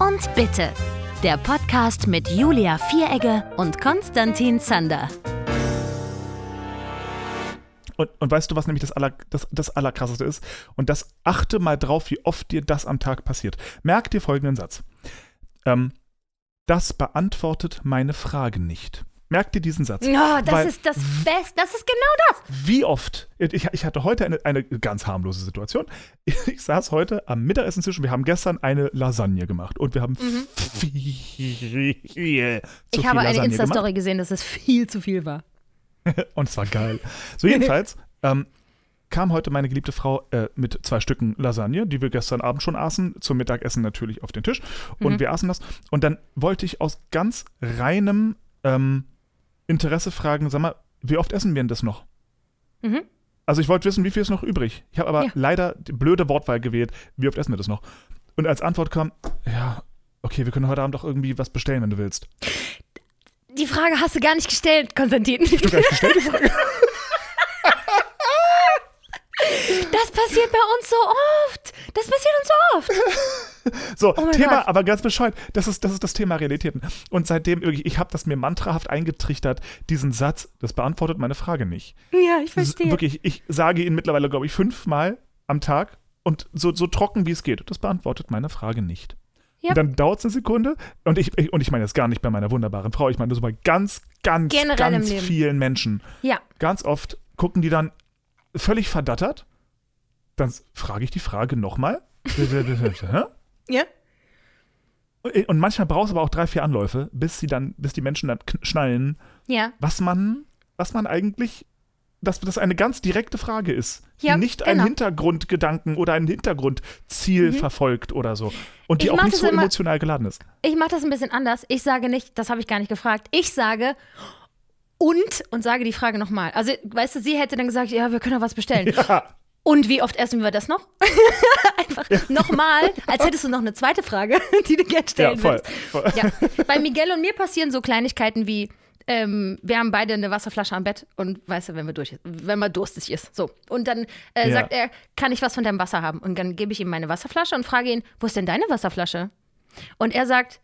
und Bitte. Der Podcast mit Julia Vieregge und Konstantin Zander. Und, und weißt du, was nämlich das, aller, das, das Allerkrasseste ist? Und das achte mal drauf, wie oft dir das am Tag passiert. Merk dir folgenden Satz. Ähm, das beantwortet meine Frage nicht. Merk dir diesen Satz. Oh, das Weil ist das Beste. Das ist genau das. Wie oft, ich, ich hatte heute eine, eine ganz harmlose Situation. Ich saß heute am Mittagessentisch und wir haben gestern eine Lasagne gemacht. Und wir haben viel zu Mhm. Ich viel habe eine Lasagne Insta-Story gemacht. gesehen, dass es viel zu viel war. Und es war geil. So, jedenfalls ähm, kam heute meine geliebte Frau äh, mit zwei Stücken Lasagne, die wir gestern Abend schon aßen, zum Mittagessen natürlich auf den Tisch. Und Mhm. wir aßen das. Und dann wollte ich aus ganz reinem ähm, Interesse fragen, sag mal, wie oft essen wir denn das noch? Mhm. Also ich wollte wissen, wie viel ist noch übrig. Ich habe aber Ja. leider die blöde Wortwahl gewählt, wie oft essen wir das noch? Und als Antwort kam, ja, okay, wir können heute Abend auch irgendwie was bestellen, wenn du willst. Die Frage hast du gar nicht gestellt, Konstantin. Du gleich gestellt die Frage. Das passiert bei uns so oft. Das passiert uns so oft. So, Oh Thema, Gott. aber ganz bescheuert. Das ist, das ist das Thema Realitäten. Und seitdem, ich habe das mir mantrahaft eingetrichtert, diesen Satz, das beantwortet meine Frage nicht. Ja, ich verstehe. Wirklich, ich sage ihn mittlerweile, glaube ich, fünfmal am Tag und so, so trocken, wie es geht. Das beantwortet meine Frage nicht. Ja. Und dann dauert es eine Sekunde und ich, ich, und ich meine das gar nicht bei meiner wunderbaren Frau, ich meine das bei ganz, ganz, Generell ganz vielen Menschen. Ja. Ganz oft gucken die dann völlig verdattert. Dann frage ich die Frage nochmal. Ja. Und manchmal brauchst du aber auch drei, vier Anläufe, bis sie dann, bis die Menschen dann schnallen, Ja. was man, was man eigentlich, dass das eine ganz direkte Frage ist, Ja, die nicht einen genau. Hintergrundgedanken oder ein Hintergrundziel verfolgt oder so. Und die Ich auch nicht so immer- emotional geladen ist. Ich mache das ein bisschen anders. Ich sage nicht, das habe ich gar nicht gefragt. Ich sage und und sage die Frage nochmal. Also, weißt du, sie hätte dann gesagt, ja, wir können doch was bestellen. Ja, Und wie oft essen wir das noch? Einfach nochmal, als hättest du noch eine zweite Frage, die du gerne ja stellen voll. willst. voll. Ja. Bei Miguel und mir passieren so Kleinigkeiten wie, ähm, wir haben beide eine Wasserflasche am Bett und weißt du, wenn wir durch, wenn man durstig ist. So. Und dann äh, Ja. sagt er, kann ich was von deinem Wasser haben? Und dann gebe ich ihm meine Wasserflasche und frage ihn, wo ist denn deine Wasserflasche? Und er sagt,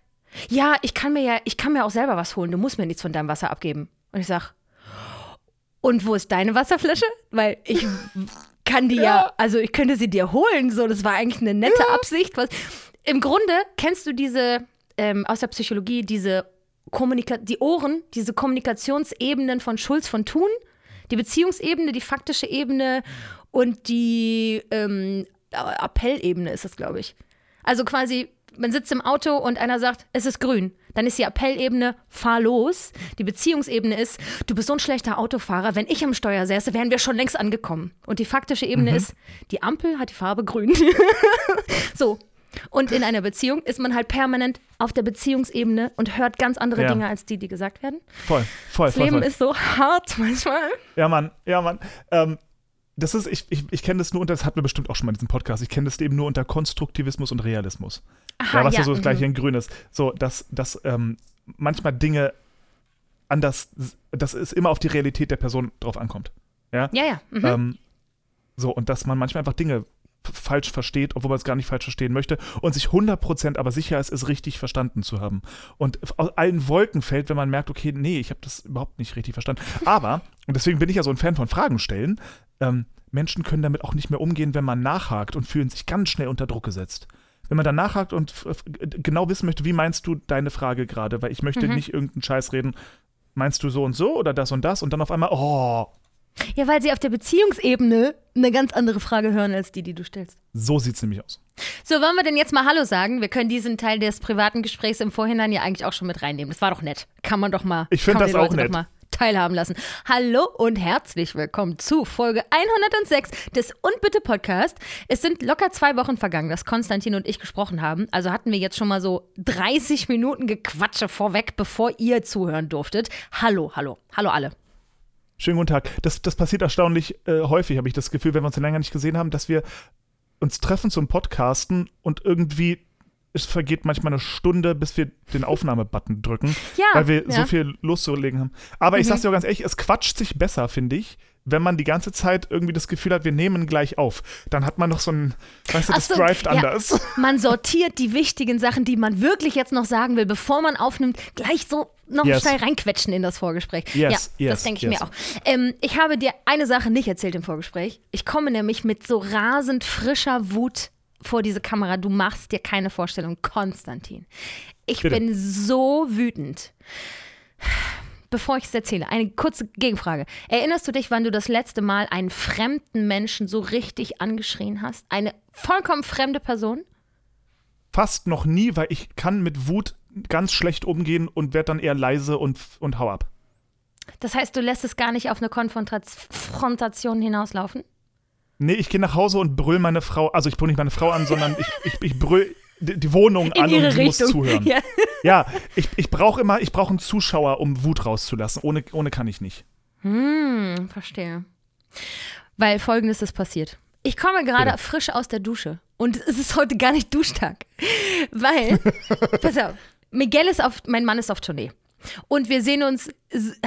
ja, ich kann mir ja, ich kann mir auch selber was holen, du musst mir nichts von deinem Wasser abgeben. Und ich sag, und wo ist deine Wasserflasche? Weil ich kann die ja, also ich könnte sie dir holen. So, das war eigentlich eine nette Absicht. Was, Im Grunde kennst du diese ähm, aus der Psychologie diese Kommunika die Ohren, diese Kommunikationsebenen von Schulz von Thun, die Beziehungsebene, die faktische Ebene und die ähm, Appellebene ist es, glaube ich. Also quasi, man sitzt im Auto und einer sagt, es ist grün. Dann ist die Appellebene, fahr los. Die Beziehungsebene ist, du bist so ein schlechter Autofahrer. Wenn ich am Steuer säße, wären wir schon längst angekommen. Und die faktische Ebene ist, die Ampel hat die Farbe grün. so. Und in einer Beziehung ist man halt permanent auf der Beziehungsebene und hört ganz andere Ja. Dinge als die, die gesagt werden. Voll, voll, Das voll. Leben voll. ist so hart manchmal. Ja, Mann, ja, Mann. Ähm, das ist, ich, ich, ich kenne das nur unter, das hatten wir bestimmt auch schon mal in diesem Podcast, ich kenne das eben nur unter Konstruktivismus und Realismus. Aha, ja, was ja, ja, so das mhm. gleiche in Grün ist. So, dass, dass ähm, manchmal Dinge anders, dass es immer auf die Realität der Person drauf ankommt. Ja. Ja, ja. Mhm. Ähm, so, und dass man manchmal einfach Dinge falsch versteht, obwohl man es gar nicht falsch verstehen möchte und sich 100% aber sicher ist, es richtig verstanden zu haben. Und aus allen Wolken fällt, wenn man merkt, okay, nee, ich habe das überhaupt nicht richtig verstanden. Aber, und deswegen bin ich ja so ein Fan von Fragen stellen, ähm, Menschen können damit auch nicht mehr umgehen, wenn man nachhakt und fühlen sich ganz schnell unter Druck gesetzt. Wenn man dann nachhakt und genau wissen möchte, wie meinst du deine Frage gerade, weil ich möchte Mhm. nicht irgendeinen Scheiß reden, meinst du so und so oder das und das und dann auf einmal, oh, Ja, weil sie auf der Beziehungsebene eine ganz andere Frage hören als die, die du stellst. so sieht's nämlich aus. So, wollen wir denn jetzt mal Hallo sagen? Wir können diesen Teil des privaten Gesprächs im Vorhinein ja eigentlich auch schon mit reinnehmen. Das war doch nett. Kann man doch mal. Ich find kann man das auch Leute nett. Mal teilhaben lassen. Hallo und herzlich willkommen zu Folge 106 des Und Bitte Podcast. Es sind locker zwei Wochen vergangen, dass Konstantin und ich gesprochen haben. Also hatten wir jetzt schon mal so 30 Minuten Gequatsche vorweg, bevor ihr zuhören durftet. Hallo, hallo, hallo alle. Schönen guten Tag. Das, das passiert erstaunlich äh, häufig, habe ich das Gefühl, wenn wir uns länger nicht gesehen haben, dass wir uns treffen zum Podcasten und irgendwie es vergeht manchmal eine Stunde, bis wir den Aufnahmebutton drücken, Ja, weil wir ja. so viel loszulegen haben. Aber ich Mhm. sag's dir auch ganz ehrlich, es quatscht sich besser, finde ich, wenn man die ganze Zeit irgendwie das Gefühl hat, wir nehmen gleich auf, dann hat man noch so ein, weißt du, das so, ja. anders. Man sortiert die wichtigen Sachen, die man wirklich jetzt noch sagen will, bevor man aufnimmt, gleich so noch Yes. schnell reinquetschen in das Vorgespräch. Yes, ja, yes, das denke ich yes. mir auch. Ähm, ich habe dir eine Sache nicht erzählt im Vorgespräch. Ich komme nämlich mit so rasend frischer Wut vor diese Kamera. Du machst dir keine Vorstellung, Konstantin. Ich Bitte. bin so wütend. Bevor ich es erzähle, eine kurze Gegenfrage. Erinnerst du dich, wann du das letzte Mal einen fremden Menschen so richtig angeschrien hast? Eine vollkommen fremde Person? Fast noch nie, weil ich kann mit Wut ganz schlecht umgehen und werde dann eher leise und, und hau ab. Das heißt, du lässt es gar nicht auf eine Konfrontat- Konfrontation hinauslaufen? Nee, ich gehe nach Hause und brüll meine Frau, also ich brüll nicht meine Frau an, sondern ich, ich, ich brüll die, Wohnung In an und Richtung. muss zuhören. Ja. Ja, ich, ich brauche immer, ich brauche einen Zuschauer, um Wut rauszulassen. Ohne, ohne kann ich nicht. Hm, verstehe. Weil folgendes ist passiert. Ich komme gerade Bitte. frisch aus der Dusche und es ist heute gar nicht Duschtag. Weil, pass auf, Miguel ist auf, mein Mann ist auf Tournee. Und wir sehen uns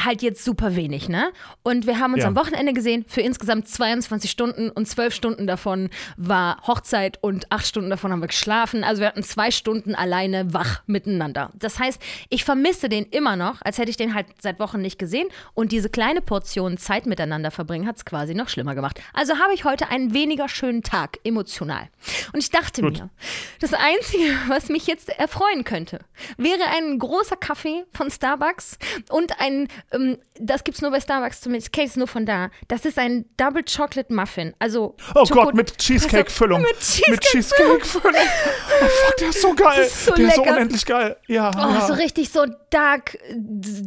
halt jetzt super wenig, ne? Und wir haben uns Ja. am Wochenende gesehen für insgesamt 22 Stunden und 12 Stunden davon war Hochzeit und 8 Stunden davon haben wir geschlafen. Also wir hatten zwei Stunden alleine wach miteinander. Das heißt, ich vermisse den immer noch, als hätte ich den halt seit Wochen nicht gesehen. Und diese kleine Portion Zeit miteinander verbringen hat es quasi noch schlimmer gemacht. Also habe ich heute einen weniger schönen Tag, emotional. Und ich dachte Gut. mir, das Einzige, was mich jetzt erfreuen könnte, wäre ein großer Kaffee von Starbucks und ein, ähm, das gibt's nur bei Starbucks zumindest, es nur von da. Das ist ein Double Chocolate Muffin. Also Oh Schoko- Gott, mit Cheesecake-Füllung. Mit Cheesecake. Cheesecake-Füllung. Oh fuck, der ist so geil. ist so der ist so lecker. unendlich geil. Ja. Oh, ja. so richtig so dark, äh,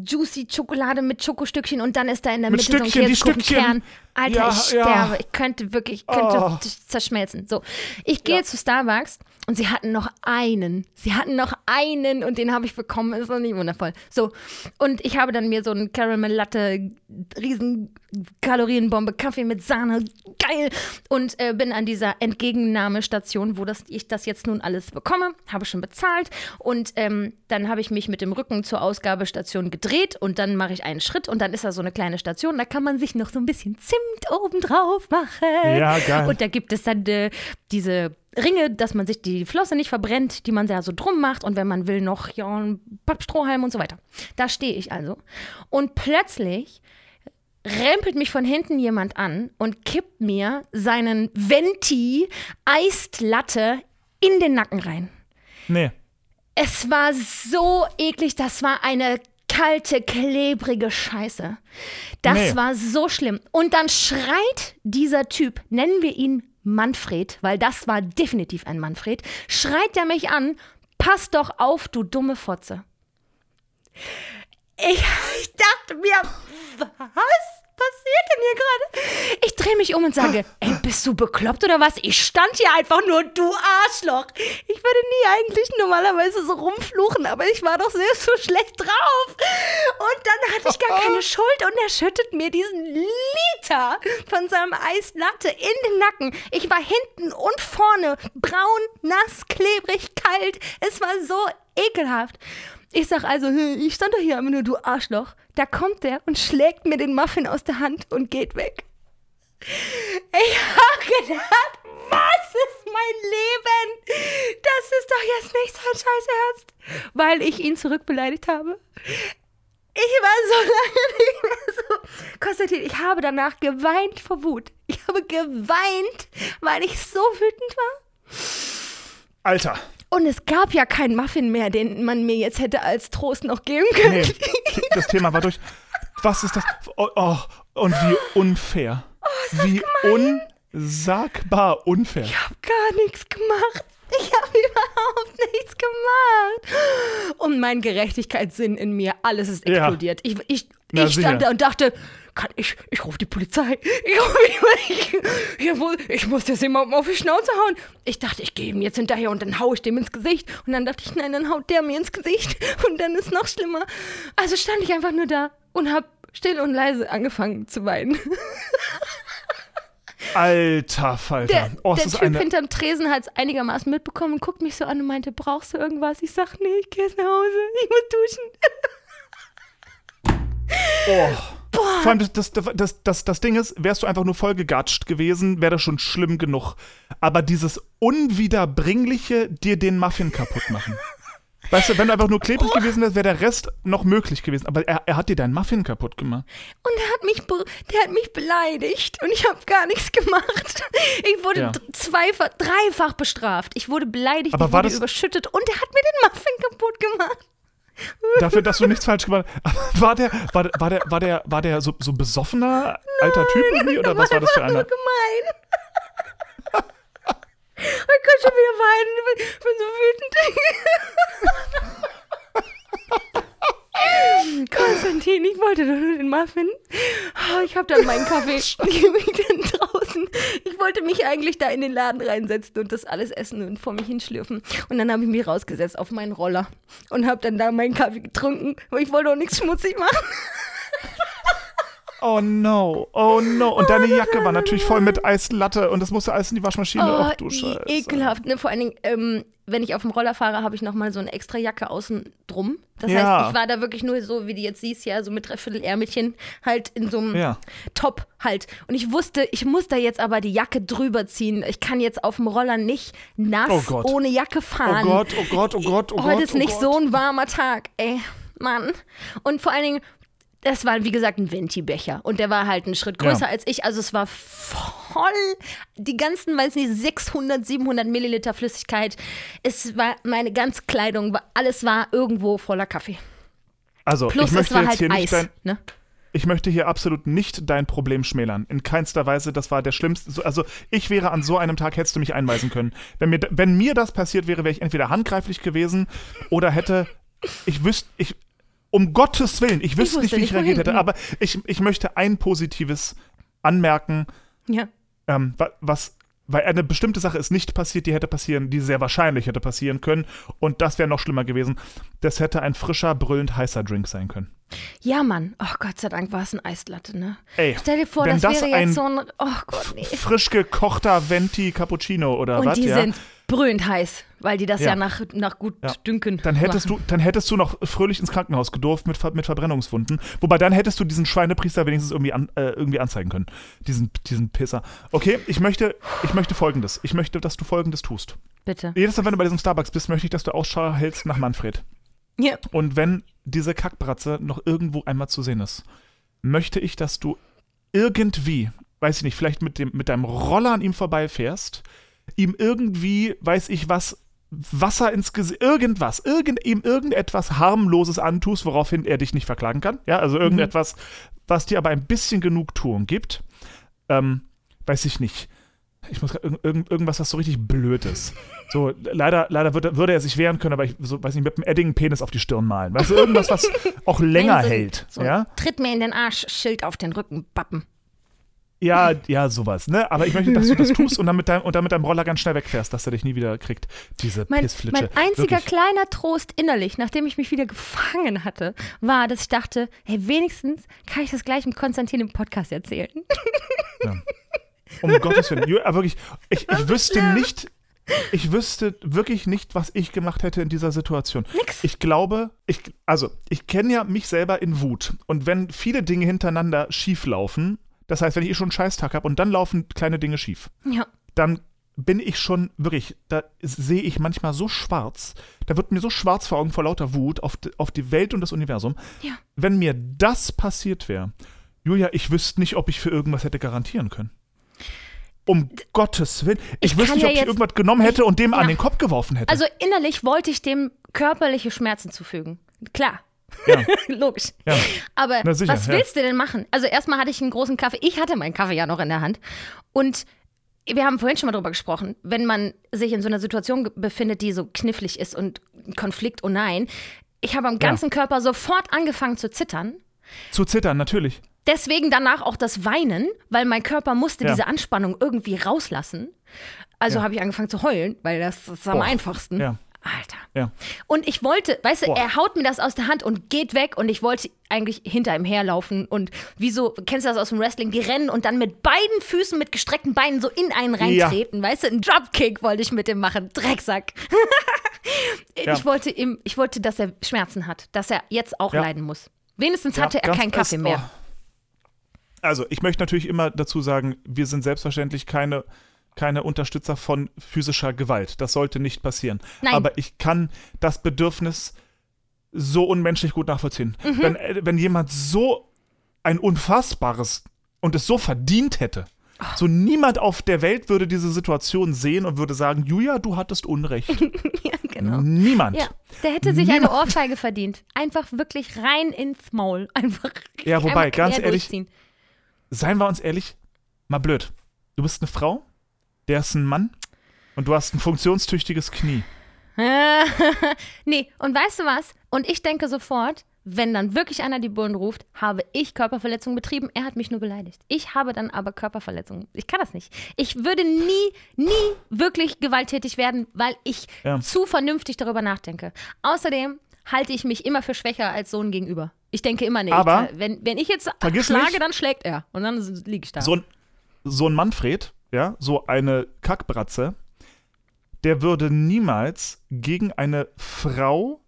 juicy Schokolade mit Schokostückchen und dann ist da in der Mit Mitte Stückchen, die so ein Käsekuchenkern. Stückchen. Alter, Ja, ich ja. sterbe. Ich könnte wirklich, ich könnte Oh. zerschmelzen. So, ich gehe zu Starbucks und sie hatten noch einen. Sie hatten noch einen und den habe ich bekommen. Ist doch nicht wundervoll. So, und ich habe dann mir so einen Caramel Latte, riesen Kalorienbombe, Kaffee mit Sahne, geil. Und äh, bin an dieser Entgegennahmestation, wo das, ich das jetzt nun alles bekomme, habe schon bezahlt. Und ähm, dann habe ich mich mit dem Rücken zur Ausgabestation gedreht und dann mache ich einen Schritt und dann ist da so eine kleine Station, da kann man sich noch so ein bisschen Zimt obendrauf machen. Ja, geil. Und da gibt es dann äh, diese Ringe, dass man sich die Flosse nicht verbrennt, die man da so drum macht und wenn man will noch ja, ein Pappstrohhalm und so weiter. Da stehe ich also. Und plötzlich rempelt mich von hinten jemand an und kippt mir seinen Venti Iced Latte in den Nacken rein. Nee. Es war so eklig, das war eine kalte, klebrige Scheiße. Das Nee. war so schlimm. Und dann schreit dieser Typ, nennen wir ihn Manfred, weil das war definitiv ein Manfred, schreit er mich an, pass doch auf, du dumme Fotze. Ich, ich dachte mir, was passiert denn hier gerade? Ich drehe mich um und sage, ey, bist du bekloppt oder was? Ich stand hier einfach nur, du Arschloch. Ich würde nie eigentlich normalerweise so rumfluchen, aber ich war doch selbst so schlecht drauf. Und dann hatte ich gar keine Schuld und er schüttet mir diesen Liter von seinem Eis Latte in den Nacken. Ich war hinten und vorne braun, nass, klebrig, kalt. Es war so ekelhaft. Ich sag also, hm, ich stand doch hier immer nur, du Arschloch. Da kommt der und schlägt mir den Muffin aus der Hand und geht weg. Ich hab gedacht, was ist mein Leben? Das ist doch jetzt nicht sein Scheiß Ernst. Weil ich ihn zurückbeleidigt habe. Ich war so lange nicht mehr so. Konstantin, ich habe danach geweint vor Wut. Ich habe geweint, weil ich so wütend war. Alter. Und es gab ja keinen Muffin mehr, den man mir jetzt hätte als Trost noch geben können. Nee. Das Thema war durch. Was ist das? Oh, oh. Und wie unfair. wie unsagbar unfair. Ich habe gar nichts gemacht. Ich habe überhaupt nichts gemacht. Und mein Gerechtigkeitssinn in mir, alles ist Ja. explodiert. Ich, ich, Na, ich stand da und dachte, kann ich, ich rufe die Polizei. Ich, ruf, ich, ich, muss, ich muss das jemandem auf die Schnauze hauen. Ich dachte, ich gehe ihm jetzt hinterher und dann haue ich dem ins Gesicht. Und dann dachte ich, nein, dann haut der mir ins Gesicht. Und dann ist noch schlimmer. Also stand ich einfach nur da und habe still und leise angefangen zu weinen. Alter Falter. Der, oh, der Typ eine. hinterm Tresen hat es einigermaßen mitbekommen und guckt mich so an und meinte, brauchst du irgendwas? Ich sag, nee, ich geh jetzt nach Hause, ich muss duschen. Oh. Vor allem das, das, das, das, Ding ist, wärst du einfach nur vollgegatscht gewesen, wäre das schon schlimm genug. Aber dieses Unwiederbringliche, dir den Muffin kaputt machen. Weißt du, wenn du einfach nur klebrig gewesen wärst, wäre der Rest noch möglich gewesen. Aber er, er hat dir deinen Muffin kaputt gemacht. Und der hat mich, der hat mich beleidigt und ich habe gar nichts gemacht. Ich wurde Ja. zweifach, dreifach bestraft. Ich wurde beleidigt, Aber ich war wurde das- überschüttet und der hat mir den Muffin kaputt gemacht. Dafür, dass du nichts falsch gemacht hast. War der, war, der- war der, war der, war der so, so besoffener alter Typ irgendwie? Oder was war das für einer? gemein. ich kann schon wieder weinen. Ich bin so wütend. Konstantin, ich wollte doch nur den Muffin. Oh, Ich habe dann meinen Kaffee ich mich dann draußen. Ich wollte mich eigentlich da in den Laden reinsetzen und das alles essen und vor mich hinschlürfen. Und dann habe ich mich rausgesetzt auf meinen Roller und habe dann da meinen Kaffee getrunken, weil ich wollte auch nichts schmutzig machen. Oh no, oh no. Und deine Jacke war natürlich voll mit Eislatte und das musste alles in die Waschmaschine. Ach du Scheiße. ekelhaft. Ne? Vor allen Dingen, ähm, wenn ich auf dem Roller fahre, habe ich nochmal so eine extra Jacke außen drum. Das Ja. heißt, ich war da wirklich nur so, wie du jetzt siehst, ja, so mit dreiviertel Ärmelchen, halt in so einem Ja. Top halt. Und ich wusste, ich muss da jetzt aber die Jacke drüber ziehen. Ich kann jetzt auf dem Roller nicht nass Oh Gott. ohne Jacke Oh fahren. Gott, oh Gott, oh Gott, oh Gott. Heute ist oh nicht Gott. so ein warmer Tag, ey. Mann. Und vor allen Dingen, das war, wie gesagt, ein Venti-Becher. Und der war halt einen Schritt größer Ja. als ich. Also es war voll, die ganzen, weiß nicht, 600, 700 Milliliter Flüssigkeit. Es war, meine ganze Kleidung, alles war irgendwo voller Kaffee. Also, Plus ich es möchte war jetzt halt hier nicht Eis. dein, Ne? ich möchte hier absolut nicht dein Problem schmälern. In keinster Weise, das war der schlimmste. so- Also, ich wäre an so einem Tag, hättest du mich einweisen können. Wenn mir, wenn mir das passiert wäre, wäre ich entweder handgreiflich gewesen oder hätte, ich wüsste, ich, um Gottes Willen, ich wüsste wusste nicht, wie ich reagiert hätte, aber ich, ich möchte ein Positives anmerken, Ja. ähm, wa- was, weil eine bestimmte Sache ist nicht passiert, die hätte passieren, die sehr wahrscheinlich hätte passieren können. Und das wäre noch schlimmer gewesen. Das hätte ein frischer, brüllend heißer Drink sein können. ja, Mann. Oh Gott sei Dank war es ein Eislatte, ne? Ey, Stell dir vor, wenn das, das wäre ein jetzt so ein. Oh Gott, nee. frisch gekochter Venti Cappuccino oder Und was, die ja? sind brühend heiß, weil die das ja, Ja. nach, nach gut Ja. dünken. Dann hättest, machen. du, dann hättest du noch fröhlich ins Krankenhaus gedurft mit, mit Verbrennungswunden. Wobei dann hättest du diesen Schweinepriester wenigstens irgendwie, an, äh, irgendwie anzeigen können. Diesen, diesen Pisser. Okay, ich möchte, ich möchte folgendes. Ich möchte, dass du folgendes tust. Bitte. Jedes Mal, wenn du bei diesem Starbucks bist, möchte ich, dass du Ausschau hältst nach Manfred. Ja. Und wenn diese Kackbratze noch irgendwo einmal zu sehen ist, möchte ich, dass du irgendwie, weiß ich nicht, vielleicht mit, dem, mit deinem Roller an ihm vorbeifährst, ihm irgendwie, weiß ich was, Wasser ins Gesicht, irgendwas, irgend, ihm irgendetwas harmloses antust, woraufhin er dich nicht verklagen kann. Ja, also irgendetwas, was dir aber ein bisschen Genugtuung gibt. Ähm, weiß ich nicht. Ich muss irg irgend, irgendwas, was so richtig blöd ist. So, leider, leider würde, würde er sich wehren können, aber ich so, weiß nicht, mit einem Edding Penis auf die Stirn malen. Weißt du, irgendwas, was auch länger Nein, so hält. So ja? Tritt mir in den Arsch, Schild auf den Rücken, Bappen. Ja, ja, sowas, ne? Aber ich möchte, dass du das tust und dann mit deinem, und dann mit deinem Roller ganz schnell wegfährst, dass er dich nie wieder kriegt. Diese Mein, Pissflitsche. mein einziger Wirklich. kleiner Trost innerlich, nachdem ich mich wieder gefangen hatte, war, dass ich dachte, hey, wenigstens kann ich das gleich mit Konstantin im Podcast erzählen. Um Gottes Willen. Aber wirklich, ich, ich wüsste nicht, ich wüsste wirklich nicht, was ich gemacht hätte in dieser Situation. Nix. Ich glaube, ich, also, ich kenne ja mich selber in Wut. Und wenn viele Dinge hintereinander schief laufen, das heißt, wenn ich eh schon einen Scheißtag habe und dann laufen kleine Dinge schief, Ja. dann bin ich schon wirklich, da sehe ich manchmal so schwarz, da wird mir so schwarz vor Augen vor lauter Wut auf, die- auf die Welt und das Universum. Ja. Wenn mir das passiert wäre, Julia, ich wüsste nicht, ob ich für irgendwas hätte garantieren können. Um Gottes Willen. Ich, Ich wüsste nicht, ja ob ich jetzt- irgendwas genommen hätte und dem Ja. an den Kopf geworfen hätte. Also innerlich wollte ich dem körperliche Schmerzen zufügen. Klar. Ja, Logisch. ja. Aber Na sicher, was willst du denn machen? Also erstmal hatte ich einen großen Kaffee. Ich hatte meinen Kaffee ja noch in der Hand. Und wir haben vorhin schon mal drüber gesprochen, wenn man sich in so einer Situation befindet, die so knifflig ist und Konflikt, oh nein. Ich habe am ganzen Körper sofort angefangen zu zittern. Zu zittern, natürlich. Deswegen danach auch das Weinen, weil mein Körper musste diese Anspannung irgendwie rauslassen. Also habe ich angefangen zu heulen, weil das ist am einfachsten. Ja. Alter. Ja. Und ich wollte, weißt du, Boah. er haut mir das aus der Hand und geht weg und ich wollte eigentlich hinter ihm herlaufen und wie so, kennst du das aus dem Wrestling, die rennen und dann mit beiden Füßen, mit gestreckten Beinen so in einen reintreten, weißt du, einen Dropkick wollte ich mit ihm machen, Drecksack. Ja. Ich wollte ihm, ich wollte, dass er Schmerzen hat, dass er jetzt auch Ja. leiden muss. Wenigstens Ja, hatte er keinen Kaffee es- mehr. Also, ich möchte natürlich immer dazu sagen, wir sind selbstverständlich keine, keine Unterstützer von physischer Gewalt. Das sollte nicht passieren. Nein. Aber ich kann das Bedürfnis so unmenschlich gut nachvollziehen. Mhm. Wenn, äh, wenn jemand so ein unfassbares und es so verdient hätte, Ah. so niemand auf der Welt würde diese Situation sehen und würde sagen, Julia, du hattest Unrecht. ja, genau. Niemand. Ja, der hätte sich eine Niemand. Ohrfeige verdient. Einfach wirklich rein ins Maul. Einfach. Ja, wobei, ganz ehrlich. Seien wir uns ehrlich, mal blöd. Du bist eine Frau, der ist ein Mann und du hast ein funktionstüchtiges Knie. nee, und weißt du was? Und ich denke sofort, wenn dann wirklich einer die Bullen ruft, habe ich Körperverletzung betrieben. Er hat mich nur beleidigt. Ich habe dann aber Körperverletzung. Ich kann das nicht. Ich würde nie, nie wirklich gewalttätig werden, weil ich Ja. zu vernünftig darüber nachdenke. Außerdem halte ich mich immer für schwächer als Sohn gegenüber. Ich denke immer, nee, Aber- wenn, wenn ich jetzt schlage, nicht- dann schlägt er. Und dann liege ich da. So ein, so ein Manfred, ja, so eine Kackbratze, der würde niemals gegen eine Frau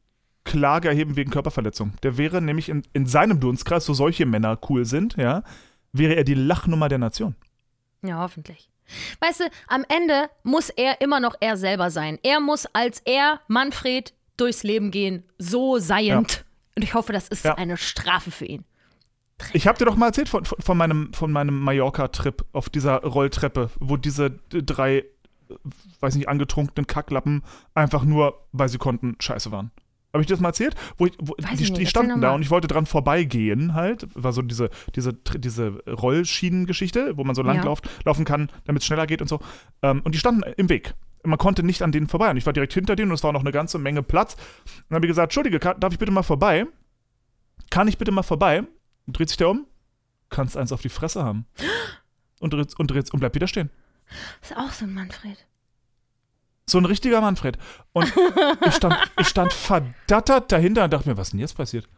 Klage erheben wegen Körperverletzung. Der wäre nämlich in, in seinem Dunstkreis, wo solche Männer cool sind, ja, wäre er die Lachnummer der Nation. Ja, hoffentlich. Weißt du, am Ende muss er immer noch er selber sein. Er muss als er, Manfred, durchs Leben gehen, so seiend. Und ich hoffe, das ist Ja. eine Strafe für ihn. Ich habe dir doch mal erzählt von, von, von meinem, von meinem Mallorca-Trip auf dieser Rolltreppe, wo diese drei, äh, weiß nicht, angetrunkenen Kacklappen einfach nur, weil sie konnten, scheiße waren. Habe ich dir das mal erzählt? Wo ich, wo, die, ich nicht, die standen da und ich wollte dran vorbeigehen halt. War so diese, diese, diese Rollschienengeschichte, wo man so lang Ja. lauft, laufen kann, damit es schneller geht und so. Ähm, und die standen im Weg. Man konnte nicht an denen vorbei. Und ich war direkt hinter denen und es war noch eine ganze Menge Platz. Und dann habe ich gesagt, Entschuldige, darf ich bitte mal vorbei? Kann ich bitte mal vorbei? Dreht sich der um, kannst eins auf die Fresse haben. Und dreht, und dreht und bleibt wieder stehen. Ist auch so ein Manfred. So ein richtiger Manfred. Und ich stand, ich stand verdattert dahinter und dachte mir, was ist denn jetzt passiert?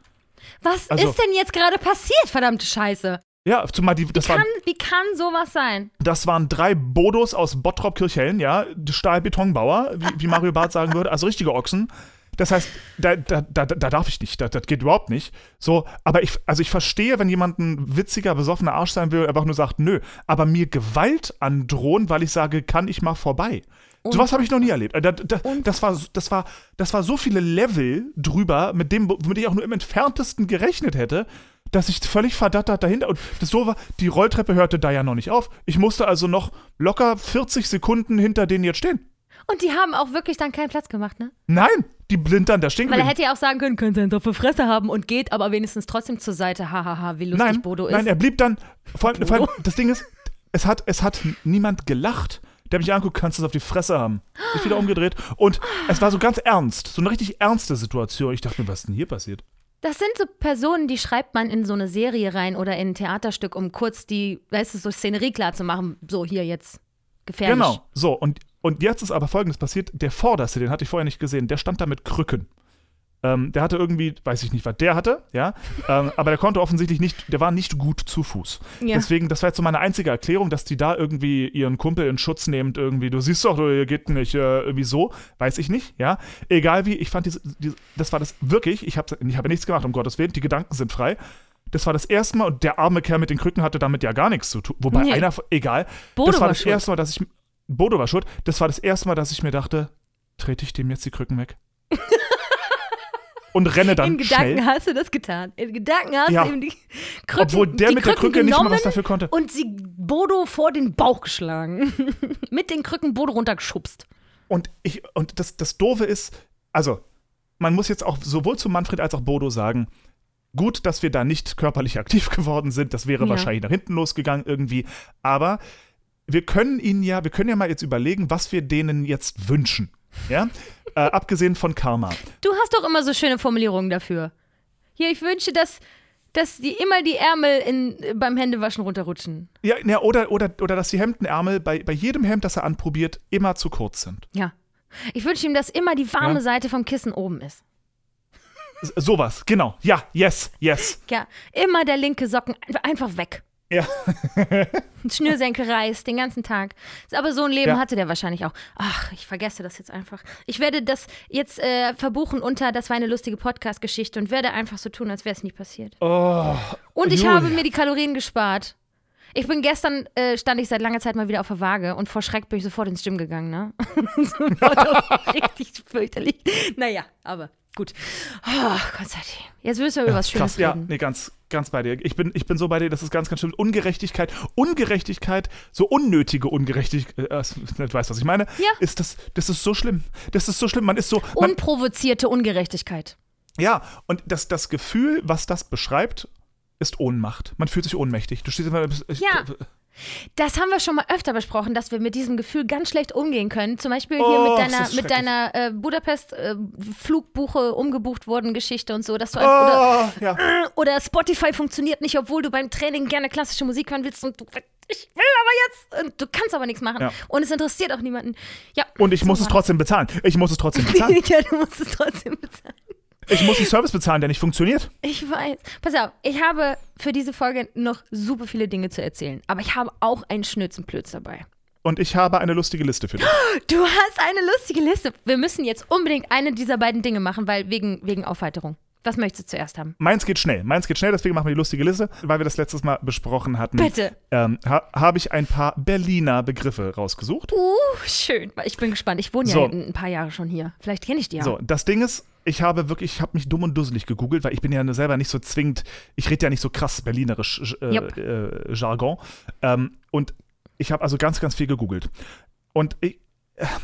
Was Also- ist denn jetzt gerade passiert, verdammte Scheiße? Ja, zumal die, das, Kann, waren, wie kann sowas sein? das waren drei Bodos aus Bottrop-Kirchhellen, ja, Stahlbetonbauer, wie, wie Mario Barth sagen würde, also richtige Ochsen. Das heißt, da, da, da, da darf ich nicht, das, das geht überhaupt nicht. So, aber ich, also ich verstehe, wenn jemand ein witziger, besoffener Arsch sein will, einfach nur sagt, nö. Aber mir Gewalt androhen, weil ich sage, kann ich mal vorbei. Sowas habe ich noch nie erlebt. Äh, Da, da, das, war, das, war, das war so viele Level drüber, mit dem, womit ich auch nur im entferntesten gerechnet hätte, dass ich völlig verdattert dahinter. Und das so war, die Rolltreppe hörte da ja noch nicht auf. Ich musste also noch locker 40 Sekunden hinter denen jetzt stehen. Und die haben auch wirklich dann keinen Platz gemacht, ne? Nein, die sind dann da stehen Weil er hätte ja auch sagen können, könnte einen auf die Fresse haben und geht, aber wenigstens trotzdem zur Seite. Hahaha, wie lustig Nein, Bodo ist. nein, er blieb dann. Vor allem, vor allem, das Ding ist, es hat, es hat niemand gelacht. Der mich angeguckt, kannst du es auf die Fresse haben. Sich wieder umgedreht. Und es war so ganz ernst. So eine richtig ernste Situation. Ich dachte mir, was ist denn hier passiert? Das sind so Personen, die schreibt man in so eine Serie rein oder in ein Theaterstück, um kurz die, weißt du, so Szenerie klar zu machen. So, hier jetzt. Gefährlich. Genau. So, und, und jetzt ist aber folgendes passiert: Der Vorderste, den hatte ich vorher nicht gesehen, der stand da mit Krücken. Ähm, der hatte irgendwie, weiß ich nicht, was der hatte, ja. ähm, aber der konnte offensichtlich nicht, der war nicht gut zu Fuß. Ja. Deswegen, das war jetzt so meine einzige Erklärung, dass die da irgendwie ihren Kumpel in Schutz nehmt, irgendwie, du siehst doch, ihr geht nicht, äh, irgendwie so, weiß ich nicht, ja. Egal wie, ich fand diese, diese das war das wirklich, ich habe ich hab ja nichts gemacht, um Gottes Willen, die Gedanken sind frei. Das war das erste Mal, und der arme Kerl mit den Krücken hatte damit ja gar nichts zu tun. Wobei Nee. einer, egal. Bodo das war das erste Mal, dass ich, Bodo war schuld, das war das erste Mal, dass ich mir dachte, trete ich dem jetzt die Krücken weg? und renne dann In Gedanken schnell. hast du das getan. In Gedanken hast Ja. du ihm die Krücken, Obwohl der mit der Krücken Krücke nicht mal was dafür konnte. Und sie Bodo vor den Bauch geschlagen. mit den Krücken Bodo runtergeschubst. Und, ich, und das, das Doofe ist, also, man muss jetzt auch sowohl zu Manfred als auch Bodo sagen, gut, dass wir da nicht körperlich aktiv geworden sind, das wäre Ja. wahrscheinlich nach hinten losgegangen irgendwie, aber wir können ihnen ja, wir können ja mal jetzt überlegen, was wir denen jetzt wünschen. Ja? äh, abgesehen von Karma. Du hast doch immer so schöne Formulierungen dafür. Hier, ich wünsche, dass, dass die immer die Ärmel in, beim Händewaschen runterrutschen. Ja, ja oder, oder, oder dass die Hemdenärmel bei, bei jedem Hemd, das er anprobiert, immer zu kurz sind. Ja. Ich wünsche ihm, dass immer die warme Ja. Seite vom Kissen oben ist. Sowas, genau. Ja, yes, yes. Ja, immer der linke Socken ein- einfach weg. Ja. Schnürsenkel reißt den ganzen Tag. Aber so ein Leben Ja. hatte der wahrscheinlich auch. Ach, ich vergesse das jetzt einfach. Ich werde das jetzt äh, verbuchen unter, das war eine lustige Podcast-Geschichte und werde einfach so tun, als wäre es nie passiert. Oh, Und ich Julia. habe mir die Kalorien gespart. Ich bin gestern, äh, stand ich seit langer Zeit mal wieder auf der Waage und vor Schreck bin ich sofort ins Gym gegangen, ne? richtig fürchterlich. Naja, aber gut. Oh, Konstantin. Jetzt müssen wir über was Schönes Krass, ja, reden. nee, ganz, ganz bei dir. Ich bin, ich bin so bei dir, das ist ganz, ganz schlimm. Ungerechtigkeit, Ungerechtigkeit, so unnötige Ungerechtigkeit, äh, du weißt, was ich meine? Ja. Ist das, das ist so schlimm. Das ist so schlimm. Man ist so, man, Unprovozierte Ungerechtigkeit. ja, und das, das Gefühl, was das beschreibt, ist Ohnmacht. Man fühlt sich ohnmächtig. Du stehst immer, ich, Ja. Das haben wir schon mal öfter besprochen, dass wir mit diesem Gefühl ganz schlecht umgehen können. Zum Beispiel hier Oh, mit deiner, mit deiner äh, Budapest-Flugbuche umgebucht wurden Geschichte und so, dass du einfach, oder, Oh, ja. oder Spotify funktioniert nicht, obwohl du beim Training gerne klassische Musik hören willst und du, ich will aber jetzt und du kannst aber nichts machen Ja. und es interessiert auch niemanden. Ja. Und ich muss es trotzdem bezahlen. Ich muss es trotzdem bezahlen. ja, du musst es trotzdem bezahlen. Ich muss den Service bezahlen, der nicht funktioniert. Ich weiß. Pass auf, ich habe für diese Folge noch super viele Dinge zu erzählen, aber ich habe auch einen Schnürzenplötz dabei. Und ich habe eine lustige Liste für dich. Du hast eine lustige Liste. Wir müssen jetzt unbedingt eine dieser beiden Dinge machen, weil wegen, wegen Aufweiterung. Was möchtest du zuerst haben? Meins geht schnell. Meins geht schnell, deswegen machen wir die lustige Liste. Weil wir das letztes Mal besprochen hatten, Bitte. ähm, ha habe ich ein paar Berliner Begriffe rausgesucht. Uh, schön. Ich bin gespannt. Ich wohne So. ja ein paar Jahre schon hier. Vielleicht kenne ich die ja. So, das Ding ist, ich habe wirklich, ich habe mich dumm und dusselig gegoogelt, weil ich bin ja selber nicht so zwingend, ich rede ja nicht so krass berlinerisch äh, Yep. äh, Jargon. Ähm, und ich habe also ganz, ganz viel gegoogelt. Und ich,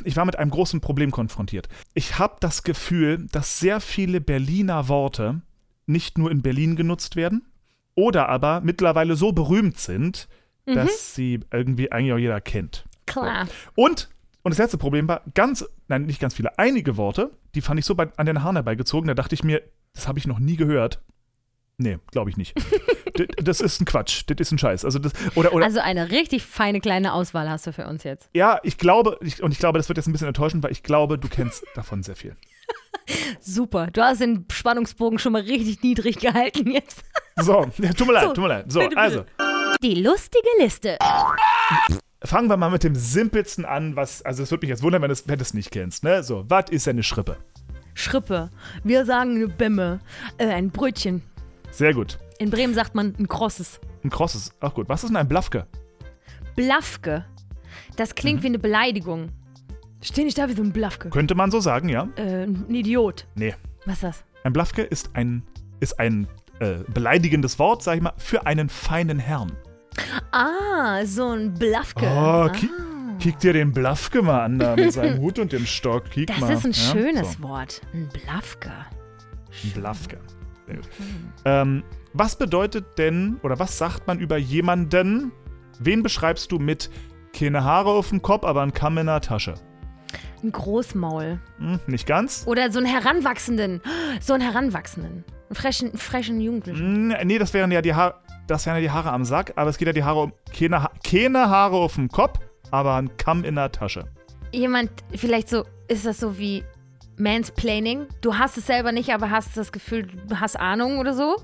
ich war mit einem großen Problem konfrontiert. Ich habe das Gefühl, dass sehr viele Berliner Worte nicht nur in Berlin genutzt werden oder aber mittlerweile so berühmt sind, Mhm. dass sie irgendwie eigentlich auch jeder kennt. Klar. Und, und das letzte Problem war, ganz, nein, nicht ganz viele, einige Worte, die fand ich so bei, an den Haaren herbeigezogen, da dachte ich mir, das habe ich noch nie gehört. Nee, glaube ich nicht. Das ist ein Quatsch, das ist ein Scheiß. Also das, oder, oder Also eine richtig feine kleine Auswahl hast du für uns jetzt. ja, ich glaube, ich, und ich glaube, das wird jetzt ein bisschen enttäuschend, weil ich glaube, du kennst davon sehr viel. Super. Du hast den Spannungsbogen schon mal richtig niedrig gehalten jetzt. So, ja, tut mir leid, So, tut mir leid. So, bitte, bitte. also, Die lustige Liste. fangen wir mal mit dem simpelsten an, was, also es würde mich jetzt wundern, wenn du es wenn nicht kennst, ne? So, was ist eine Schrippe? Schrippe. Wir sagen eine Bämme. Äh, ein Brötchen. Sehr gut. In Bremen sagt man ein krosses. Ein krosses, ach gut. Was ist denn ein Blafke? Blafke. Das klingt Mhm. wie eine Beleidigung. Steh nicht da wie so ein Blafke. Könnte man so sagen, ja? Äh, ein Idiot. Nee. Was ist das? Ein Blafke ist ein, ist ein äh, beleidigendes Wort, sag ich mal, für einen feinen Herrn. Ah, so ein Blafke. Oh, ah. ki kick dir den Blafke mal an da mit seinem Hut und dem Stock. Kick Das mal. ist ein ja? schönes So, Wort. Ein Blafke. ein Blafke. Sehr gut. Ähm, was bedeutet denn, oder was sagt man über jemanden, wen beschreibst du mit keine Haare auf dem Kopf, aber ein Kamm in der Tasche? Ein Großmaul. Hm, nicht ganz? Oder so einen Heranwachsenden. So einen Heranwachsenden. Einen frischen, frischen Jugendlichen. Hm, nee, das wären ja die Haare, das wären ja die Haare am Sack, aber es geht ja die Haare um keine, ha keine Haare auf dem Kopf, aber ein Kamm in der Tasche. Jemand, vielleicht so, ist das so wie Mansplaining? Du hast es selber nicht, aber hast das Gefühl, du hast Ahnung oder so?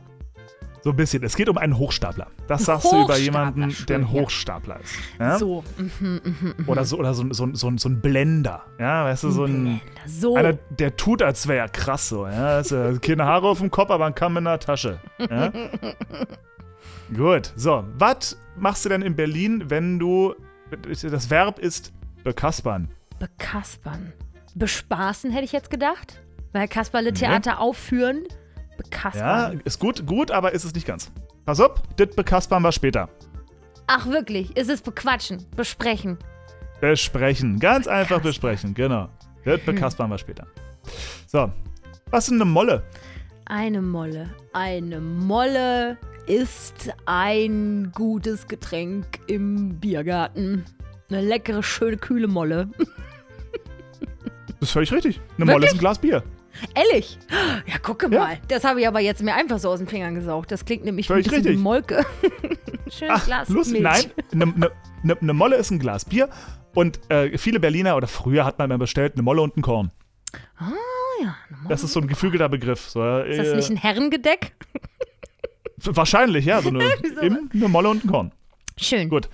So ein bisschen. Es geht um einen Hochstapler. Das sagst du über Hochstapler, jemanden, schön, der ein ja. Hochstapler ist. Ja? So. Mhm, mhm, mhm. Oder so, oder so, so, so, so ein Blender. Ja, weißt du, so ein. So. Einer, der tut, als wäre er krass so. Ja? Also, keine Haare auf dem Kopf, aber ein Kamm in der Tasche. Ja? Gut. So, was machst du denn in Berlin, wenn du. Das Verb ist bekaspern. Bekaspern. Bespaßen hätte ich jetzt gedacht. Weil Kasperle Theater aufführen. Ja, Bekaspern. ist gut, gut, aber ist es nicht ganz. Pass auf, das bekaspern wir später. Ach, wirklich? Ist es bequatschen? Besprechen? Besprechen. Ganz einfach besprechen, genau. Das bekaspern wir später. So. Was ist eine Molle? Eine Molle. Eine Molle ist ein gutes Getränk im Biergarten. Eine leckere, schöne, kühle Molle. Das ist völlig richtig. Eine Molle ist ein Glas Bier. Ehrlich? Ja, gucke Ja. mal. Das habe ich aber jetzt mir einfach so aus den Fingern gesaugt. Das klingt nämlich Völlig ein bisschen richtig. wie Molke. Schönes Glas lustig. Milch. Nein, eine ne, ne Molle ist ein Glas Bier. Und äh, viele Berliner, oder früher hat man mal bestellt, eine Molle und ein Korn. Ah, ja. eine Molle. Das ist so ein geflügelter Begriff. So, äh, Ist das nicht ein Herrengedeck? wahrscheinlich, ja. So eine, eben eine Molle und ein Korn. Schön. Gut.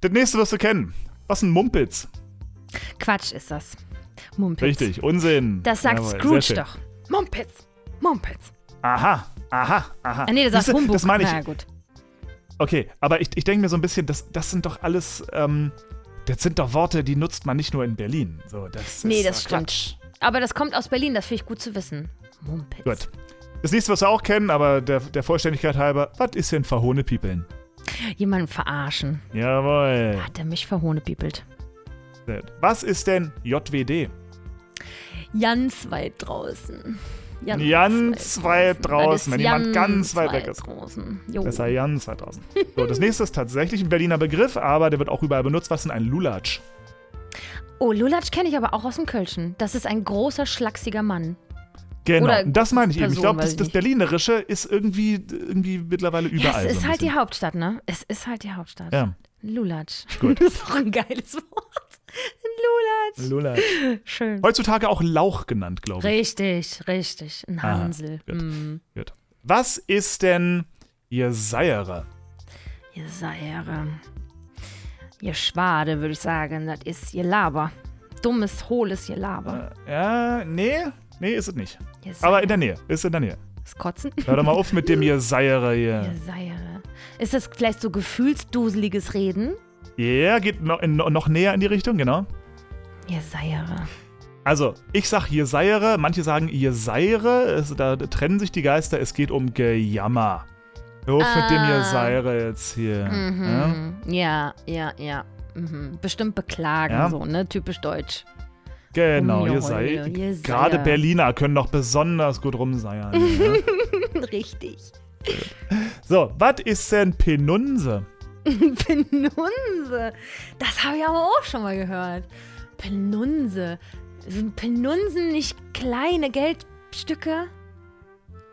Das nächste wirst du kennen. Was ein Mumpitz. Quatsch ist das. Mumpitz. Richtig, Unsinn. Das sagt Jawohl, Scrooge doch. Mumpitz. Mumpitz. Aha, aha, aha. Ah, nee, das sagt Siehste, Humbug. Das meine ich. Na gut. Okay, aber ich, ich denke mir so ein bisschen, das, das sind doch alles, ähm, das sind doch Worte, die nutzt man nicht nur in Berlin. So, das Nee, das stimmt. Quatsch. Aber das kommt aus Berlin, das finde ich gut zu wissen. Mumpitz. Gut. Das nächste, was wir auch kennen, aber der, der Vollständigkeit halber, was ist denn verhohne Piepeln? Jemanden verarschen. Jawohl. Hat er mich verhohnepiepelt. Was ist denn JWD? Ganz weit draußen. Ganz weit draußen, Das ist wenn jemand ganz weit weg ist. Draußen. Sei ganz weit draußen. So, das nächste ist tatsächlich ein Berliner Begriff, aber der wird auch überall benutzt. Was ist denn ein Lulatsch? Oh, Lulatsch kenne ich aber auch aus dem Kölschen. Das ist ein großer, schlachsiger Mann. Genau, Oder das meine ich eben. Ich Person, glaube, das, das. Berlinerische ist irgendwie, irgendwie mittlerweile Ja, überall. es so ist ein halt die bisschen. Hauptstadt, ne? Es ist halt die Hauptstadt. Ja, Lulatsch. Gut. Das ist doch ein geiles Wort. Lulatsch. Lulatsch. Schön. Heutzutage auch Lauch genannt, glaube ich. Richtig, richtig. Ein Ah, Hansel. gut. Mm. Gut. Was ist denn ihr Seiere? Ihr Seiere. Ihr Schwade, würde ich sagen. Das ist ihr Laber. Dummes, hohles ihr Laber. Äh, ja, nee, nee, ist es nicht. Aber in der Nähe, ist in der Nähe. Das Kotzen. Hör doch mal auf mit dem ihr Seiere hier. Ihr Seiere. Ist das vielleicht so gefühlsduseliges Reden? Ja, geht noch, in, noch näher in die Richtung, genau. Ihr Seiere. Also, ich sag hier Seiere, manche sagen ihr Seire, es, da trennen sich die Geister, es geht um Gejammer. Hör auf mit dem ihr Ah. Jetzt hier. Ja? Mhm. Ja, ja, ja. Mhm. Bestimmt beklagen, Ja. so, ne? Typisch deutsch. Genau, ihr ihr Gerade. Berliner können doch besonders gut rumseiern. ja? Richtig. So, was ist denn Penunse? Penunse. Das habe ich aber auch schon mal gehört. Penunse. Sind Penunsen nicht kleine Geldstücke?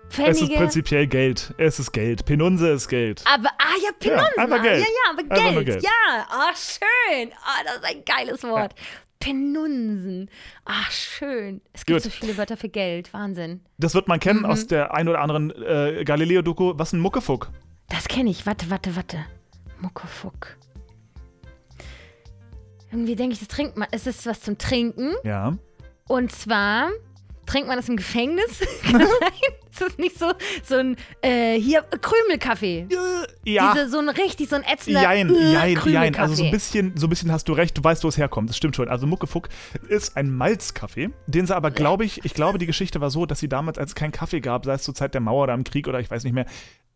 Es ist Pfennige? prinzipiell Geld. Es ist Geld. Penunse ist Geld. aber, ah ja, Penunsen. einfach ah, Geld. Ja, ja, aber Einfach Geld. nur Geld. Ja, ah, schön. Ah, das ist ein geiles Wort. Penunsen. Ach, schön. Es gibt Gut. so viele Wörter für Geld. Wahnsinn. Das wird man kennen Mhm. aus der ein oder anderen äh, Galileo-Doku. Was ein Muckefuck. Das kenne ich. Warte, warte, warte. Muckefuck. Irgendwie denke ich, das trinkt man. Es ist was zum Trinken. Ja. Und zwar trinkt man das im Gefängnis. Kann das sein? Ist das nicht so, so ein, äh, hier, Krümelkaffee? Ja. Diese, so ein richtig, so ein ätzender Jein, äh, jein, jein. Also so ein bisschen, so ein bisschen hast du recht, du weißt, wo es herkommt. Das stimmt schon. Also Muckefuck ist ein Malzkaffee, den sie aber, glaube ich, ich glaube, die Geschichte war so, dass sie damals, als es keinen Kaffee gab, sei es zur Zeit der Mauer oder im Krieg oder ich weiß nicht mehr,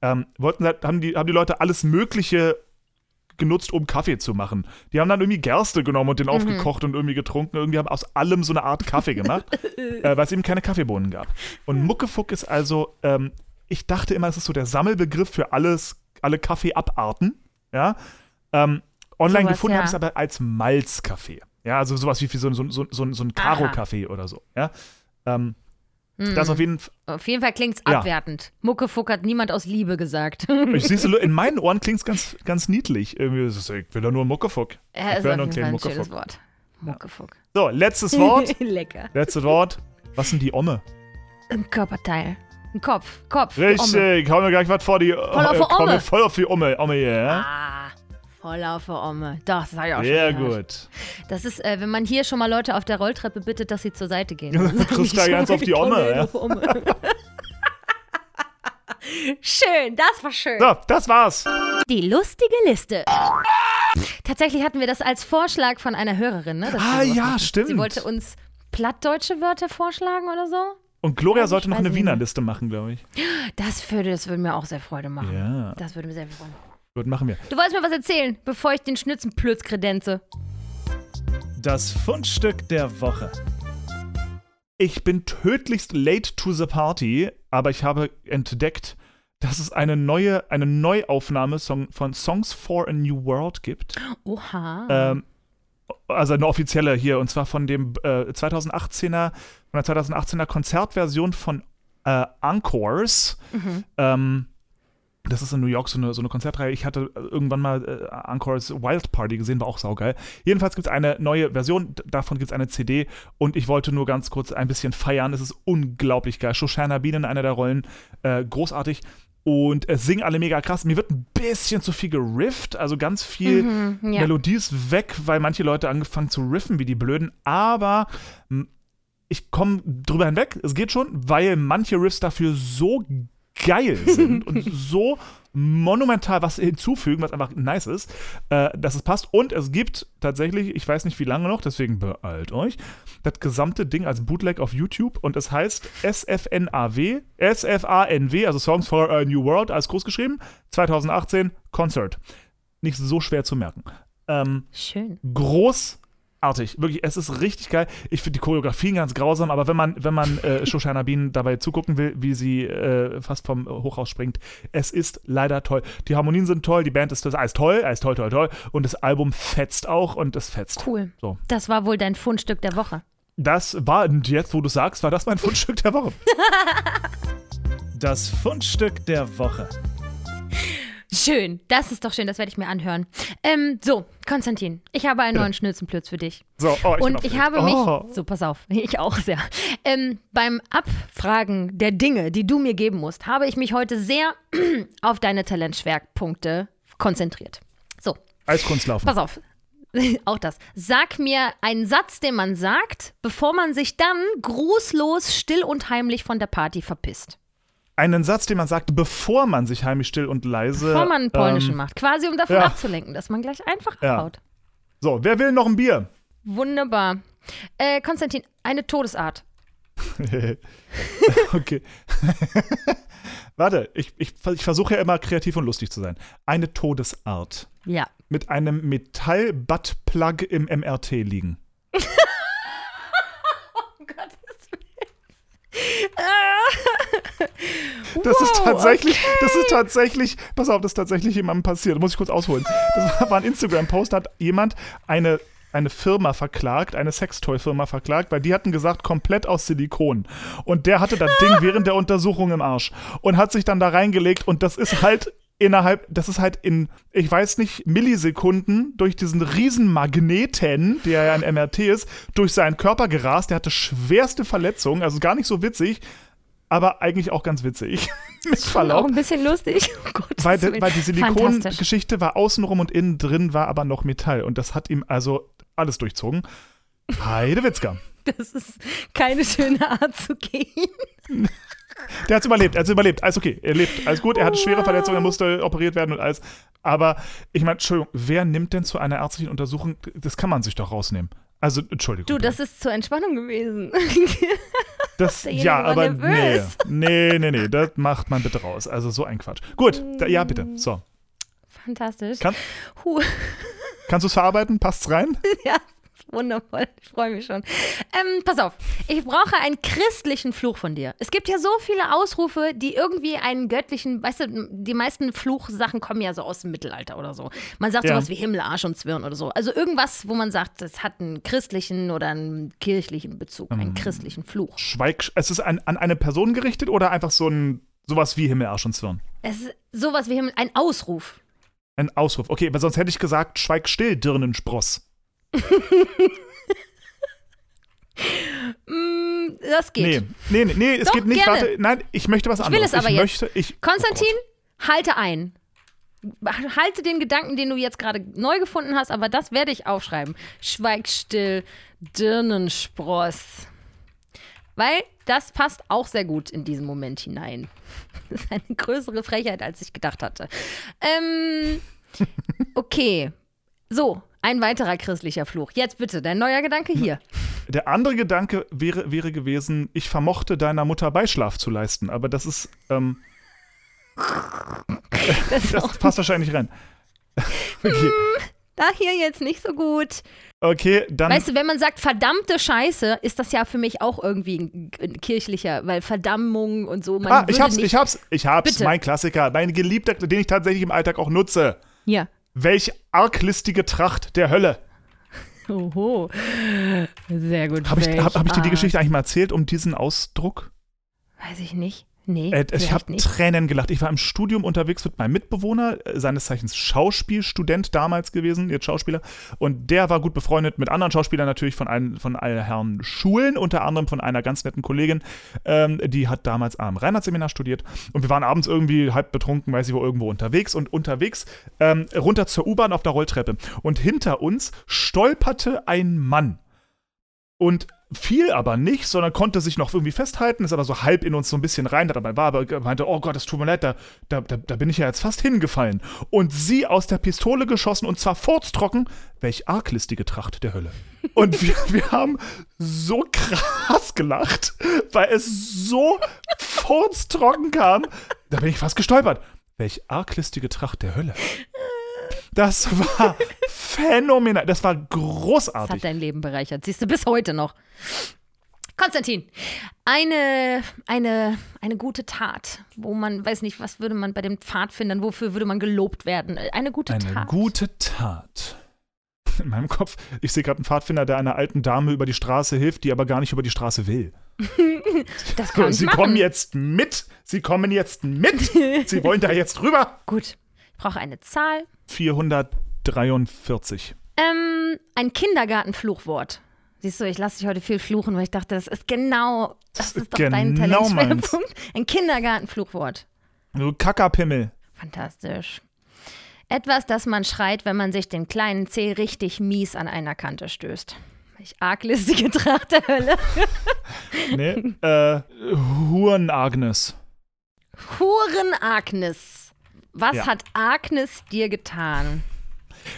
ähm, wollten, haben die, haben die Leute alles Mögliche genutzt, um Kaffee zu machen. Die haben dann irgendwie Gerste genommen und den aufgekocht und irgendwie getrunken. Irgendwie haben aus allem so eine Art Kaffee gemacht, äh, weil es eben keine Kaffeebohnen gab. Und Muckefuck ist also, ähm, ich dachte immer, es ist so der Sammelbegriff für alles, alle Kaffeeabarten. Ja. Ähm, online Sowas, gefunden ja. habe ich es aber als Malzkaffee. Ja, also sowas wie so, so, so, so, so ein Karo-Kaffee oder so. Ja. Ähm, Das auf jeden Fall. Auf jeden Fall klingt es Ja. abwertend. Muckefuck hat niemand aus Liebe gesagt. Ich siehst du, in meinen Ohren klingt es ganz, ganz niedlich. Irgendwie ist es, ich will doch nur Muckefuck. Ja, Ich ist will nur ein schönes Muckefuck. Wort. Muckefuck. So, letztes Wort. Lecker. letztes Wort. Was sind die Omme? Ein Körperteil. Ein Kopf. Kopf. Richtig, hau mir gleich was vor die voll auf die mir Omme. voll auf die Omme, Omme ja? Ah, voll auf der Omme. Das auch Sehr schon gehört. gut. Das ist, äh, wenn man hier schon mal Leute auf der Rolltreppe bittet, dass sie zur Seite gehen. Ja, sagen kriegst eins mal, auf die Omme, ja. Omme. schön, das war schön. So, das war's. Die lustige Liste. Tatsächlich hatten wir das als Vorschlag von einer Hörerin, ne? Ah, ja, machen. stimmt. Sie wollte uns plattdeutsche Wörter vorschlagen oder so. Und Gloria Also, sollte noch eine Wiener. Liste machen, glaube ich. Das würde, das würde mir auch sehr Freude machen. Ja, Das würde mir sehr freuen. Gut, machen wir. Du wolltest mir was erzählen, bevor ich den Schnitzenplötz kredenze. Das Fundstück der Woche. Ich bin tödlichst late to the party, aber ich habe entdeckt, dass es eine neue, eine Neuaufnahme von Songs for a New World gibt. Oha. Ähm, also eine offizielle hier, und zwar von dem äh, 2018er, von der 2018er Konzertversion von äh, Encores. Ähm, das ist in New York so eine, so eine Konzertreihe. Ich hatte äh, irgendwann mal äh, Encores Wild Party gesehen, war auch saugeil. Jedenfalls gibt es eine neue Version, davon gibt es eine CD und ich wollte nur ganz kurz ein bisschen feiern. Es ist unglaublich geil. Shoshana Bean in einer der Rollen, äh, großartig. Und es singen alle mega krass. Mir wird ein bisschen zu viel gerifft, also ganz viel Mhm, ja. Melodie ist weg, weil manche Leute angefangen zu riffen wie die Blöden, aber ich komme drüber hinweg, es geht schon, weil manche Riffs dafür so geil sind und so monumental was hinzufügen, was einfach nice ist, äh, dass es passt. Und es gibt tatsächlich, ich weiß nicht wie lange noch, deswegen beeilt euch, das gesamte Ding als Bootleg auf YouTube und es heißt SFNAW, SFANW, also Songs for a New World, als groß geschrieben, 2018 Concert. Nicht so schwer zu merken. Ähm, Schön. Großartig. Wirklich, es ist richtig geil. Ich finde die Choreografien ganz grausam, aber wenn man, wenn man äh, Shoshana Bean dabei zugucken will, wie sie äh, fast vom Hochhaus springt, es ist leider toll. Die Harmonien sind toll, die Band ist, das alles toll, alles toll, toll, toll. Und das Album fetzt auch und es fetzt. Cool. So. Das war wohl dein Fundstück der Woche. Das war, und jetzt wo du sagst, war das mein Fundstück der Woche. Das Fundstück der Woche. Schön. Das ist doch schön, das werde ich mir anhören. Ähm, so, Konstantin, ich habe einen neuen Schnülzenplütz für dich. So, oh, ich Und ich habe mich, Oh. so pass auf, ich auch sehr, ähm, beim Abfragen der Dinge, die du mir geben musst, habe ich mich heute sehr auf deine Talentschwerpunkte konzentriert. So, Eiskunstlaufen. pass auf. Auch das. Sag mir einen Satz, den man sagt, bevor man sich dann grußlos, still und heimlich von der Party verpisst. Einen Satz, den man sagt, bevor man sich heimlich still und leise. Bevor man einen polnischen ähm, macht. Quasi, um davon ja. abzulenken, dass man gleich einfach Ja. So, wer will noch ein Bier? Wunderbar. Äh, Konstantin, eine Todesart. okay. Warte, ich, ich, ich versuche ja immer kreativ und lustig zu sein. Eine Todesart. Ja. Mit einem Metall-Buttplug im MRT liegen. Um Gottes Willen. Das ist Wow, tatsächlich, das ist tatsächlich, pass auf, das ist tatsächlich jemandem passiert. Da muss ich kurz ausholen. Das war- war ein Instagram-Post, da hat jemand eine, eine Firma verklagt, eine Sextoy-Firma verklagt, weil die hatten gesagt, komplett aus Silikon. Und der hatte das Ding während der Untersuchung im Arsch und hat sich dann da reingelegt und das ist halt innerhalb, das ist halt in, ich weiß nicht, Millisekunden durch diesen riesen Magneten, der ja ein MRT ist, durch seinen Körper gerast. Der hatte schwerste Verletzungen, also gar nicht so witzig, aber eigentlich auch ganz witzig. Mit Auch Verlaub. ein bisschen lustig. Oh Gottes Weil, weil die. Silikongeschichte war außenrum und innen drin war aber noch Metall. Und das hat ihm also alles durchzogen. Heidewitzka. Das ist keine schöne Art zu gehen. Der hat's überlebt, er hat's überlebt. Alles okay, er lebt. Alles gut, er hatte schwere Verletzungen, er musste operiert werden und alles. Aber ich meine, Entschuldigung, wer nimmt denn zu einer ärztlichen Untersuchung? Das kann man sich doch rausnehmen. Also, Entschuldigung. Du, das ist zur Entspannung gewesen. das, ja, aber nee, nee, nee, nee, das macht man bitte raus. Also so ein Quatsch. Gut, da, ja, bitte. So. Fantastisch. Kann-. Kannst du es verarbeiten? Passt's rein? Ja, wundervoll. Ich freue mich schon. Ähm, pass auf, ich brauche einen christlichen Fluch von dir. Es gibt ja so viele Ausrufe, die irgendwie einen göttlichen, weißt du, die meisten Fluchsachen kommen ja so aus dem Mittelalter oder so. Man sagt Ja. sowas wie Himmel, Arsch und Zwirn oder so. Also irgendwas, wo man sagt, das hat einen christlichen oder einen kirchlichen Bezug, einen Mhm. christlichen Fluch. Schweig. Es ist an, an eine Person gerichtet oder einfach so ein sowas wie Himmel, Arsch und Zwirn? Es ist sowas wie Himmel, ein Ausruf. Ein Ausruf. Okay, weil sonst hätte ich gesagt, schweig still, Dirnenspross. Mm, das geht. Nee, nee, nee, es Doch, geht nicht. gerne. Warte, nein, ich möchte was Ich will anderes. es aber ich jetzt. möchte, ich, Konstantin, Oh halte ein. Halte den Gedanken, den du jetzt gerade neu gefunden hast, aber das werde ich aufschreiben. Schweig still, Dirnenspross. Weil das passt auch sehr gut in diesen Moment hinein. Das ist eine größere Frechheit, als ich gedacht hatte. Ähm, okay. So, ein weiterer christlicher Fluch. Jetzt bitte, dein neuer Gedanke hier. Gott. Der andere Gedanke wäre, wäre gewesen, ich vermochte deiner Mutter Beischlaf zu leisten, aber das ist, ähm, Das das passt wahrscheinlich rein. Okay, da hier jetzt nicht so gut. okay dann. Weißt du, wenn man sagt verdammte Scheiße, ist das ja für mich auch irgendwie ein, ein kirchlicher, weil Verdammung und so. Ah, ich hab's, ich hab's, ich hab's, Bitte. mein Klassiker, mein geliebter, den ich tatsächlich im Alltag auch nutze. Ja. Welch arglistige Tracht der Hölle. Oho. Sehr gut. Habe ich, hab, hab ich dir die. Geschichte eigentlich mal erzählt um diesen Ausdruck? Weiß ich nicht. Nee. Äh, ich habe. Tränen gelacht. Ich war im Studium unterwegs mit meinem Mitbewohner, äh, seines Zeichens Schauspielstudent damals gewesen, jetzt Schauspieler. Und der war gut befreundet mit anderen Schauspielern natürlich von allen, von allen Herren Schulen, unter anderem von einer ganz netten Kollegin, ähm, die hat damals am Reinhardt-Seminar studiert. Und wir waren abends irgendwie halb betrunken, weiß ich wo, irgendwo unterwegs. Und unterwegs ähm, runter zur U-Bahn auf der Rolltreppe. Und hinter uns stolperte ein Mann. Und fiel aber nicht, sondern konnte sich noch irgendwie festhalten, ist aber so halb in uns so ein bisschen rein, hat dabei war, aber meinte, oh Gott, das tut mir leid, da, da, da, da bin ich ja jetzt fast hingefallen. Und sie aus der Pistole geschossen und zwar furztrocken, welch arglistige Tracht der Hölle. Und wir, wir haben so krass gelacht, weil es so furztrocken kam, da bin ich fast gestolpert. Welch arglistige Tracht der Hölle. Das war phänomenal. Das war Das großartig. hat dein Leben bereichert. Siehst du bis heute noch. Konstantin, eine, eine, eine gute Tat, wo man, weiß nicht, was würde man bei den Pfadfindern, wofür würde man gelobt werden? Eine gute Eine Tat. gute Tat. In meinem Kopf, ich sehe gerade einen Pfadfinder, der einer alten Dame über die Straße hilft, die aber gar nicht über die Straße will. das kann Sie machen. kommen jetzt mit. Sie kommen jetzt mit. Sie wollen da jetzt rüber. Gut. Ich brauche eine Zahl. 443. Ähm, ein Kindergartenfluchwort. Siehst du, ich lasse dich heute viel fluchen, weil ich dachte, das ist genau, das ist doch dein genau meins. Talentschwerpunkt. Ein Kindergartenfluchwort. Du Kackerpimmel. Fantastisch. Etwas, das man schreit, wenn man sich den kleinen Zeh richtig mies an einer Kante stößt. Ich arglistige Tracht der Hölle. Nee. äh, Huren Agnes. Was Ja. hat Agnes dir getan?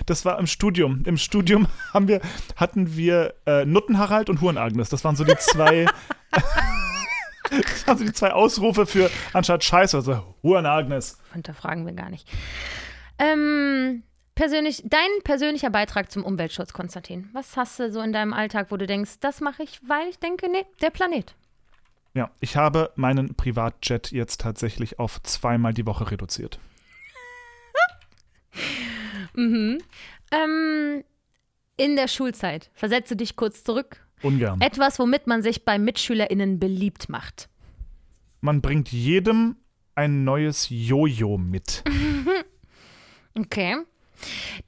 Das war im Studium. Im Studium haben wir, hatten wir äh, Nuttenharald und Huren Agnes. Das waren so die zwei. das waren so die zwei Ausrufe für anstatt Scheiße. Also Huren Agnes. Hinterfragen wir gar nicht. Ähm, persönlich, dein persönlicher Beitrag zum Umweltschutz, Konstantin. Was hast du so in deinem Alltag, wo du denkst, das mache ich, weil ich denke, nee, der Planet. Ja, ich habe meinen Privatjet jetzt tatsächlich auf zweimal die Woche reduziert. Mhm. Ähm, in der Schulzeit, versetze dich kurz zurück. Ungern. Etwas, womit man sich bei MitschülerInnen beliebt macht. Man bringt jedem ein neues Jojo mit. Okay.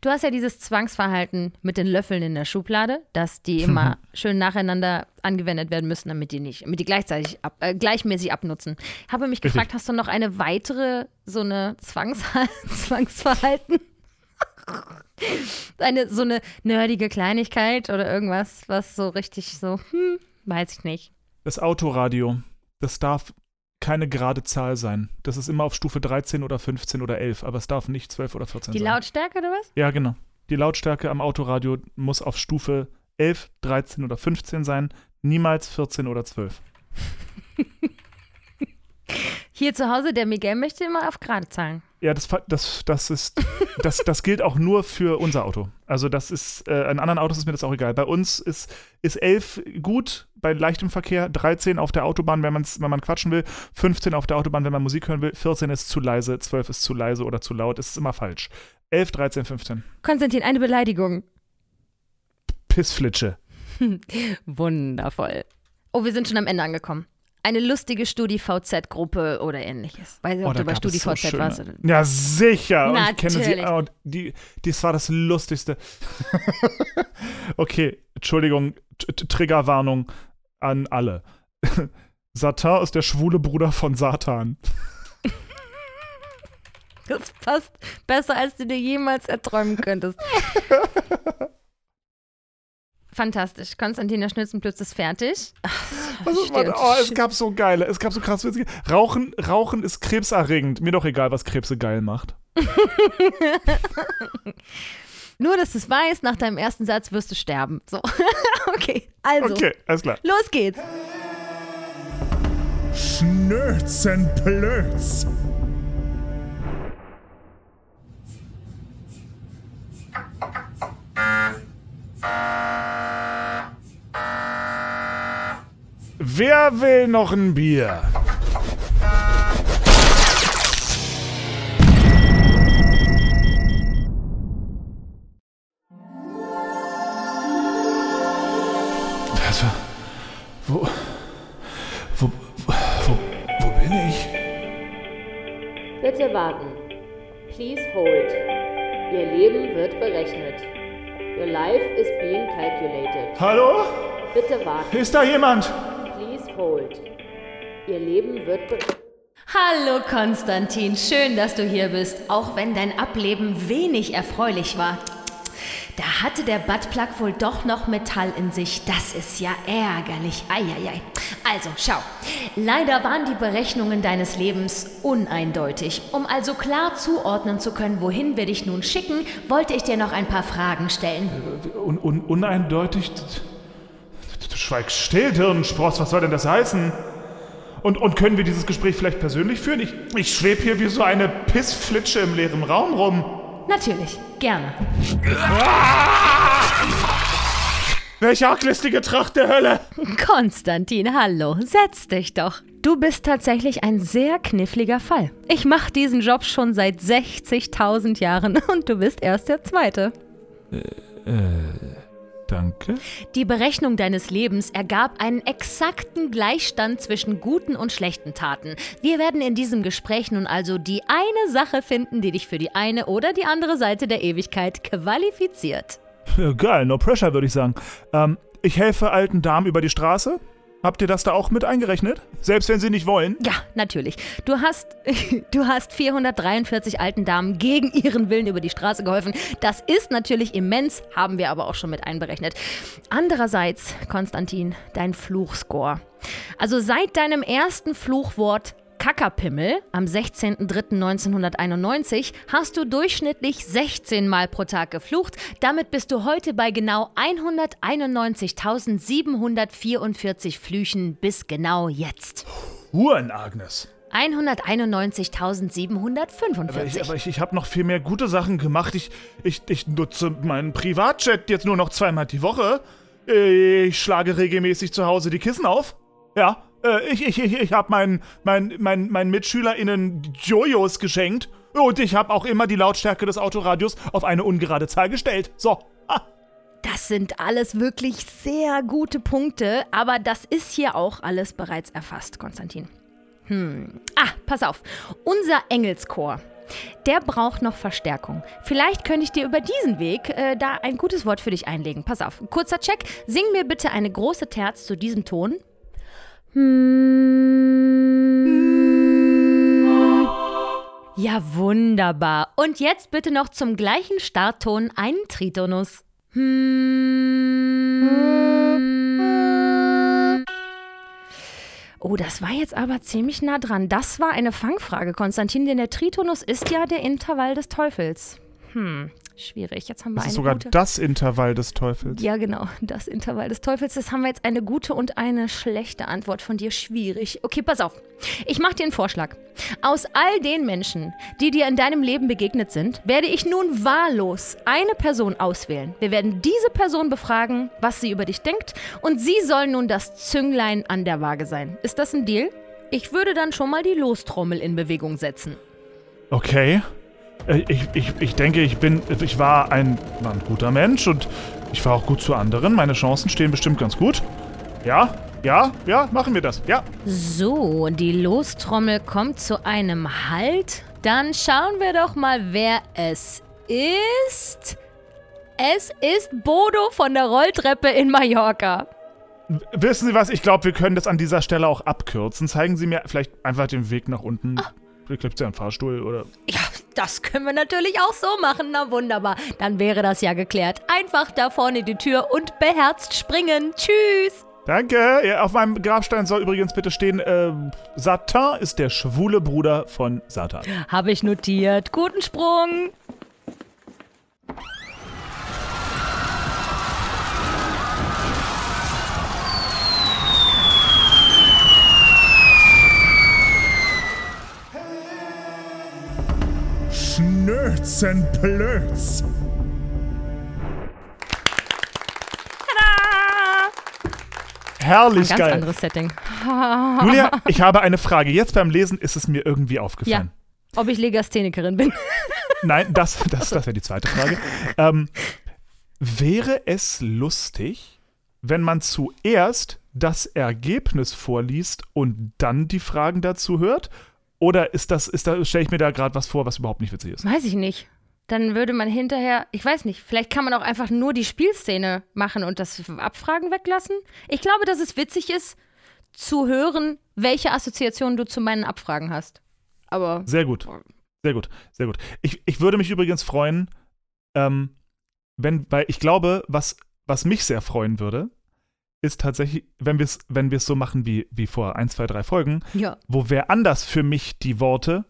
Du hast ja dieses Zwangsverhalten mit den Löffeln in der Schublade, dass die immer schön nacheinander angewendet werden müssen, damit die nicht, damit die gleichzeitig ab, äh, gleichmäßig abnutzen. Ich habe mich Richtig. gefragt, hast du noch eine weitere so eine Zwangsver Zwangsverhalten? eine so eine nerdige Kleinigkeit oder irgendwas, was so richtig so, hm, weiß ich nicht. Das Autoradio, das darf keine gerade Zahl sein. Das ist immer auf Stufe 13 oder 15 oder 11, aber es darf nicht 12 oder 14 Die sein. Lautstärke oder was? Ja, genau. Die Lautstärke am Autoradio muss auf Stufe 11, 13 oder 15 sein, niemals 14 oder 12. Hier zu Hause, der Miguel möchte immer auf gerade Zahlen. Ja, das, das, das ist, das, das gilt auch nur für unser Auto. Also das ist, äh, in anderen Autos ist mir das auch egal. Bei uns ist, ist 11 gut bei leichtem Verkehr, 13 auf der Autobahn, wenn, man's, wenn man quatschen will, 15 auf der Autobahn, wenn man Musik hören will, 14 ist zu leise, 12 ist zu leise oder zu laut. Es ist immer falsch. 11, 13, 15. Konstantin, eine Beleidigung. Pissflitsche. Wundervoll. Oh, wir sind schon am Ende angekommen. Eine lustige StudiVZ-Gruppe oder ähnliches. Weiß nicht, ob Oh, du bei es so StudiVZ warst. Ja, sicher. Und ich kenne sie. Natürlich. Und die, das war das Lustigste. okay, Entschuldigung, Triggerwarnung an alle. Satan ist der schwule Bruder von Satan. Das passt besser, als du dir jemals erträumen könntest. Fantastisch. Konstantin, der Schnitzenplütz ist fertig. Also, und oh, es gab so geile, es gab so krass witzige. Rauchen, Rauchen ist krebserregend. Mir doch egal, was Krebse geil macht. Nur, dass du es weißt, nach deinem ersten Satz wirst du sterben. So. okay, also, Okay, alles klar. los geht's. Schnözenplötz. Wer will noch ein Bier? Also, wo, wo, wo, wo bin ich? Bitte warten. Please hold. Ihr Leben wird berechnet. Your life is being calculated. Hallo? Bitte warten. Ist da jemand? Hold. Ihr Leben wird. Hallo Konstantin, schön, dass du hier bist, auch wenn dein Ableben wenig erfreulich war. Da hatte der Buttplug wohl doch noch Metall in sich. Das ist ja ärgerlich. Eieiei. Also, schau. Leider waren die Berechnungen deines Lebens uneindeutig. Um also klar zuordnen zu können, wohin wir dich nun schicken, wollte ich dir noch ein paar Fragen stellen. Un, un, uneindeutig. Du schweigst still, Hirnspross, was soll denn das heißen? Und, und können wir dieses Gespräch vielleicht persönlich führen? Ich, ich schwebe hier wie so eine Pissflitsche im leeren Raum rum. Natürlich, gerne. Welche arglistige Tracht der Hölle! Konstantin, hallo, setz dich doch. Du bist tatsächlich ein sehr kniffliger Fall. Ich mache diesen Job schon seit 60.000 Jahren und du bist erst der Zweite. Danke. Die Berechnung deines Lebens ergab einen exakten Gleichstand zwischen guten und schlechten Taten. Wir werden in diesem Gespräch nun also die eine Sache finden, die dich für die eine oder die andere Seite der Ewigkeit qualifiziert. Geil, no pressure, würde ich sagen. Ähm, ich helfe alten Damen über die Straße. Habt ihr das da auch mit eingerechnet? Selbst wenn sie nicht wollen? Ja, natürlich. Du hast, du hast 443 alten Damen gegen ihren Willen über die Straße geholfen. Das ist natürlich immens, haben wir aber auch schon mit einberechnet. Andererseits, Konstantin, dein Fluchscore. Also seit deinem ersten Fluchwort Kackerpimmel am 16.03.1991 hast du durchschnittlich 16 Mal pro Tag geflucht. Damit bist du heute bei genau 191.744 Flüchen bis genau jetzt. Huren, Agnes. 191.745. Aber ich, aber ich, ich habe noch viel mehr gute Sachen gemacht. Ich, ich, ich nutze meinen Privatchat jetzt nur noch zweimal die Woche. Ich schlage regelmäßig zu Hause die Kissen auf. Ja, äh, ich, ich, ich, ich habe meinen mein, mein, mein MitschülerInnen Jojos geschenkt. Und ich habe auch immer die Lautstärke des Autoradios auf eine ungerade Zahl gestellt. So. Ha. Das sind alles wirklich sehr gute Punkte, aber das ist hier auch alles bereits erfasst, Konstantin. Hm. Ah, pass auf. Unser Engelschor. Der braucht noch Verstärkung. Vielleicht könnte ich dir über diesen Weg äh, da ein gutes Wort für dich einlegen. Pass auf. Kurzer Check. Sing mir bitte eine große Terz zu diesem Ton. Hm. Ja, wunderbar. Und jetzt bitte noch zum gleichen Startton einen Tritonus. Hm. Oh, das war jetzt aber ziemlich nah dran. Das war eine Fangfrage, Konstantin, denn der Tritonus ist ja der Intervall des Teufels. Hm, schwierig. Jetzt haben wir Das eine ist sogar gute. das Intervall des Teufels. Ja, genau, das Intervall des Teufels. Das haben wir jetzt eine gute und eine schlechte Antwort von dir. Schwierig. Okay, pass auf. Ich mache dir einen Vorschlag. Aus all den Menschen, die dir in deinem Leben begegnet sind, werde ich nun wahllos eine Person auswählen. Wir werden diese Person befragen, was sie über dich denkt, und sie soll nun das Zünglein an der Waage sein. Ist das ein Deal? Ich würde dann schon mal die Lostrommel in Bewegung setzen. Okay. Äh, Ich, ich, ich denke, ich bin. Ich war ein, war ein guter Mensch und ich war auch gut zu anderen. Meine Chancen stehen bestimmt ganz gut. Ja, ja, ja, machen wir das. Ja. So, die Lostrommel kommt zu einem Halt. Dann schauen wir doch mal, wer es ist. Es ist Bodo von der Rolltreppe in Mallorca. Wissen Sie was? Ich glaube, wir können das an dieser Stelle auch abkürzen. Zeigen Sie mir vielleicht einfach den Weg nach unten. Vielleicht es ja einen Fahrstuhl oder. Ja, das können wir natürlich auch so machen. Na wunderbar. Dann wäre das ja geklärt. Einfach da vorne die Tür und beherzt springen. Tschüss. Danke. Ja, auf meinem Grabstein soll übrigens bitte stehen: äh, Satan ist der schwule Bruder von Satan. Habe ich notiert. Guten Sprung. Schnürzenplötz. Herrlich Ganz geil. anderes Setting. Julia, ich habe eine Frage. Jetzt beim Lesen ist es mir irgendwie Ja. aufgefallen. Ob ich Legasthenikerin bin. Nein, das, das, das wäre die zweite Frage. Ähm, wäre es lustig, wenn man zuerst das Ergebnis vorliest und dann die Fragen dazu hört? Oder ist das, ist da, stelle ich mir da gerade was vor, was überhaupt nicht witzig ist? Weiß ich nicht. Dann würde man hinterher, ich weiß nicht, vielleicht kann man auch einfach nur die Spielszene machen und das Abfragen weglassen. Ich glaube, dass es witzig ist, zu hören, welche Assoziationen du zu meinen Abfragen hast. Aber Sehr gut. Sehr gut, sehr gut. Ich, ich würde mich übrigens freuen, ähm, wenn, weil ich glaube, was, was mich sehr freuen würde, ist tatsächlich, wenn wir es wenn wir's so machen wie, wie vor ein, zwei, drei Folgen, Ja. wo wer anders für mich die Worte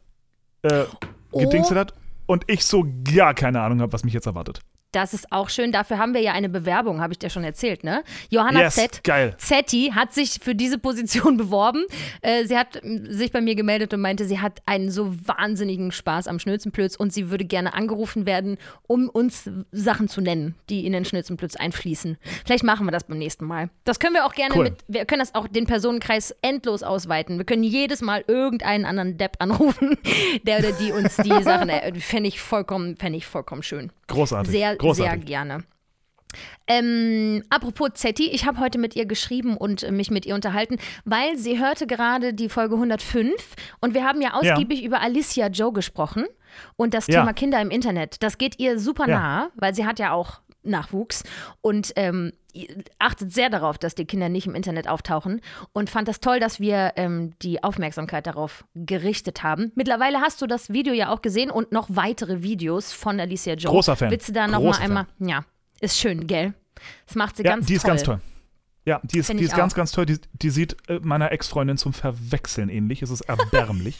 äh, Oh. gedingstet hat und ich so gar keine Ahnung habe, was mich jetzt erwartet. Das ist auch schön. Dafür haben wir ja eine Bewerbung, habe ich dir schon erzählt, ne? Johanna yes, Z. geil. Zetti hat sich für diese Position beworben. Äh, sie hat ähm, sich bei mir gemeldet und meinte, sie hat einen so wahnsinnigen Spaß am Schnülzenplötz und sie würde gerne angerufen werden, um uns Sachen zu nennen, die in den Schnülzenplötz einfließen. Vielleicht machen wir das beim nächsten Mal. Das können wir auch gerne Cool. mit, wir können das auch den Personenkreis endlos ausweiten. Wir können jedes Mal irgendeinen anderen Depp anrufen, der oder die uns die Sachen, äh, fände ich vollkommen, fände ich vollkommen schön. Großartig. Sehr, Großartig. sehr gerne. Ähm, apropos Zetti, ich habe heute mit ihr geschrieben und äh, mich mit ihr unterhalten, weil sie hörte gerade die Folge 105 und wir haben ja ausgiebig über Alicia Joe gesprochen und das Ja. Thema Kinder im Internet. Das geht ihr super Ja. nah, weil sie hat ja auch Nachwuchs und ähm, achtet sehr darauf, dass die Kinder nicht im Internet auftauchen und fand das toll, dass wir ähm, die Aufmerksamkeit darauf gerichtet haben. Mittlerweile hast du das Video ja auch gesehen und noch weitere Videos von Alicia Joe. Großer Fan. Willst du da noch Großer mal einmal? Ja, ist schön, gell? Das macht sie Ja, ganz die ist toll. ganz toll. Ja, die ist, die ist ganz, ganz toll. Die, die sieht äh, meiner Ex-Freundin zum Verwechseln ähnlich. Es ist erbärmlich.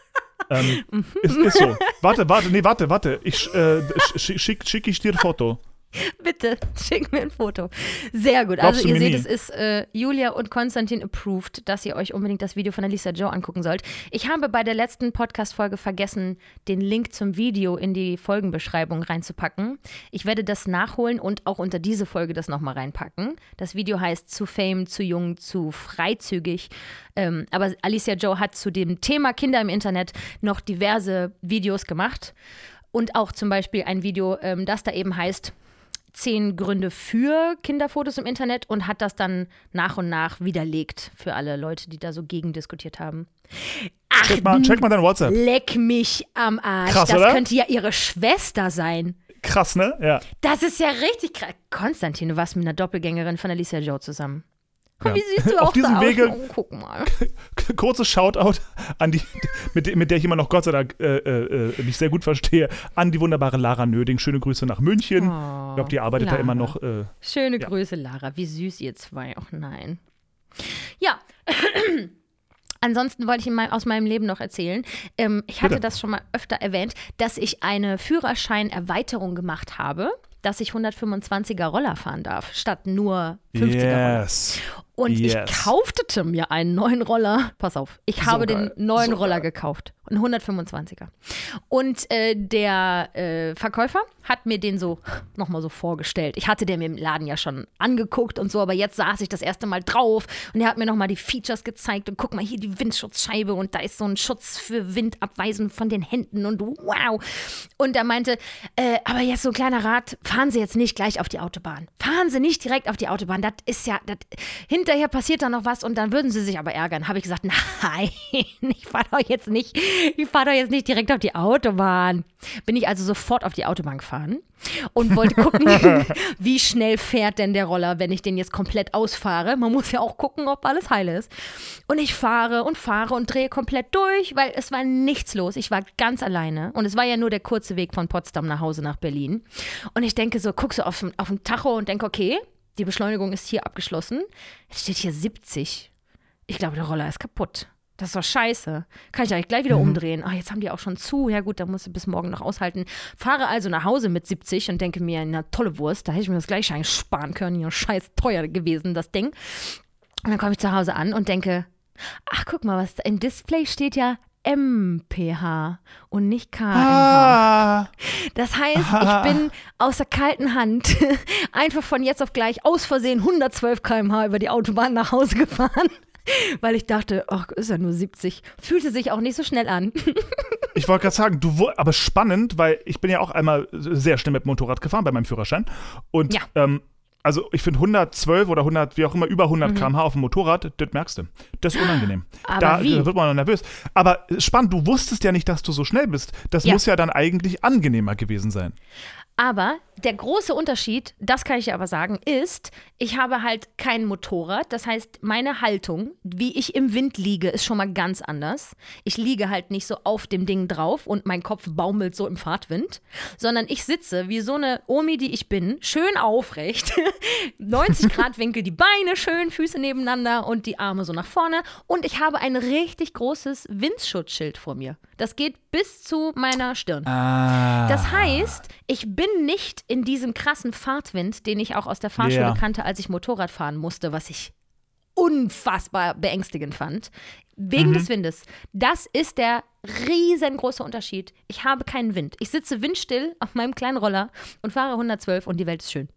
ähm, ist, ist so. Warte, warte, nee, warte, warte. Ich äh, sch- schick, schick ich dir ein Foto. Bitte, schick mir ein Foto. Sehr gut. Glaubst also ihr seht, nie? es ist äh, Julia und Konstantin approved, dass ihr euch unbedingt das Video von Alisa Joe angucken sollt. Ich habe bei der letzten Podcast-Folge vergessen, den Link zum Video in die Folgenbeschreibung reinzupacken. Ich werde das nachholen und auch unter diese Folge das nochmal reinpacken. Das Video heißt Zu Fame, zu jung, zu freizügig. Ähm, aber Alicia Joe hat zu dem Thema Kinder im Internet noch diverse Videos gemacht. Und auch zum Beispiel ein Video, ähm, das da eben heißt, zehn Gründe für Kinderfotos im Internet und hat das dann nach und nach widerlegt für alle Leute, die da so gegen diskutiert haben. Ach, Check mal, check mal dein WhatsApp. leck mich am Arsch. Krass, das oder? könnte ja ihre Schwester sein. Krass, ne? Ja. Das ist ja richtig krass. Konstantin, du warst mit einer Doppelgängerin von Alicia Joe zusammen. Ja. wie siehst du Auf auch diesem da Wege-? Oh, guck mal. Kurzes Shoutout an die, mit, mit der ich immer noch Gott sei Dank äh, äh, äh, mich sehr gut verstehe, an die wunderbare Lara Nöding. Schöne Grüße nach München. ich glaube, die arbeitet da Lara. immer noch. Äh, Schöne Ja. Grüße, Lara. Wie süß ihr zwei. Ach nein. Ja. Ansonsten wollte ich in mein, aus meinem Leben noch erzählen. Ähm, ich hatte Bitte. das schon mal öfter erwähnt, dass ich eine Führerscheinerweiterung gemacht habe, dass ich 125er Roller fahren darf, statt nur 50er Roller. Und Yes. ich kaufte mir einen neuen Roller. Pass auf, ich habe geil. den neuen So Roller geil. gekauft. Einen 125er. Und äh, der äh, Verkäufer hat mir den so nochmal so vorgestellt. Ich hatte den mir im Laden ja schon angeguckt und so, aber jetzt saß ich das erste Mal drauf und er hat mir nochmal die Features gezeigt und guck mal hier die Windschutzscheibe und da ist so ein Schutz für Windabweisen von den Händen und wow. Und er meinte, äh, aber jetzt so ein kleiner Rat, fahren Sie jetzt nicht gleich auf die Autobahn. Fahren Sie nicht direkt auf die Autobahn. Das ist ja, das, hinterher passiert da noch was und dann würden Sie sich aber ärgern. Habe ich gesagt, nein, ich fahre doch jetzt nicht, ich fahre doch jetzt nicht direkt auf die Autobahn. Bin ich also sofort auf die Autobahn gefahren und wollte gucken, wie schnell fährt denn der Roller, wenn ich den jetzt komplett ausfahre. Man muss ja auch gucken, ob alles heil ist. Und ich fahre und fahre und drehe komplett durch, weil es war nichts los. Ich war ganz alleine und es war ja nur der kurze Weg von Potsdam nach Hause nach Berlin. Und ich denke so, guck so auf, auf den Tacho und denke, okay, die Beschleunigung ist hier abgeschlossen. Jetzt steht hier 70. Ich glaube, der Roller ist kaputt. Das ist doch scheiße. Kann ich eigentlich gleich wieder umdrehen. Ah, jetzt haben die auch schon zu. Ja gut, da musst du bis morgen noch aushalten. Fahre also nach Hause mit 70 und denke mir, na tolle Wurst, da hätte ich mir das gleich sparen können. Ja, scheiß teuer gewesen, das Ding. Und dann komme ich zu Hause an und denke, ach guck mal, was im Display steht ja MPH und nicht KMH. Ah, Das heißt, ich bin aus der kalten Hand einfach von jetzt auf gleich aus Versehen 112 km/h über die Autobahn nach Hause gefahren, weil ich dachte, ach, ist ja nur 70. Fühlte sich auch nicht so schnell an. ich wollte gerade sagen, du aber spannend, weil ich bin ja auch einmal sehr schnell mit dem Motorrad gefahren bei meinem Führerschein. Und Ja. ähm, also ich finde 112 oder 100, wie auch immer, über 100 Mhm. km/h auf dem Motorrad, das merkst du. Das ist unangenehm. Aber da wie? äh, wird man nervös. Aber spannend, du wusstest ja nicht, dass du so schnell bist. Das Ja. muss ja dann eigentlich angenehmer gewesen sein. Aber der große Unterschied, das kann ich dir aber sagen, ist, ich habe halt kein Motorrad. Das heißt, meine Haltung, wie ich im Wind liege, ist schon mal ganz anders. Ich liege halt nicht so auf dem Ding drauf und mein Kopf baumelt so im Fahrtwind, sondern ich sitze wie so eine Omi, die ich bin, schön aufrecht, 90 Grad Winkel, die Beine schön, Füße nebeneinander und die Arme so nach vorne. Und ich habe ein richtig großes Windschutzschild vor mir. Das geht bis zu meiner Stirn. Ah. Das heißt, ich bin nicht in diesem krassen Fahrtwind, den ich auch aus der Fahrschule Ja. kannte, als ich Motorrad fahren musste, was ich unfassbar beängstigend fand. Wegen des Windes. Das ist der riesengroße Unterschied. Ich habe keinen Wind. Ich sitze windstill auf meinem kleinen Roller und fahre 112 und die Welt ist schön.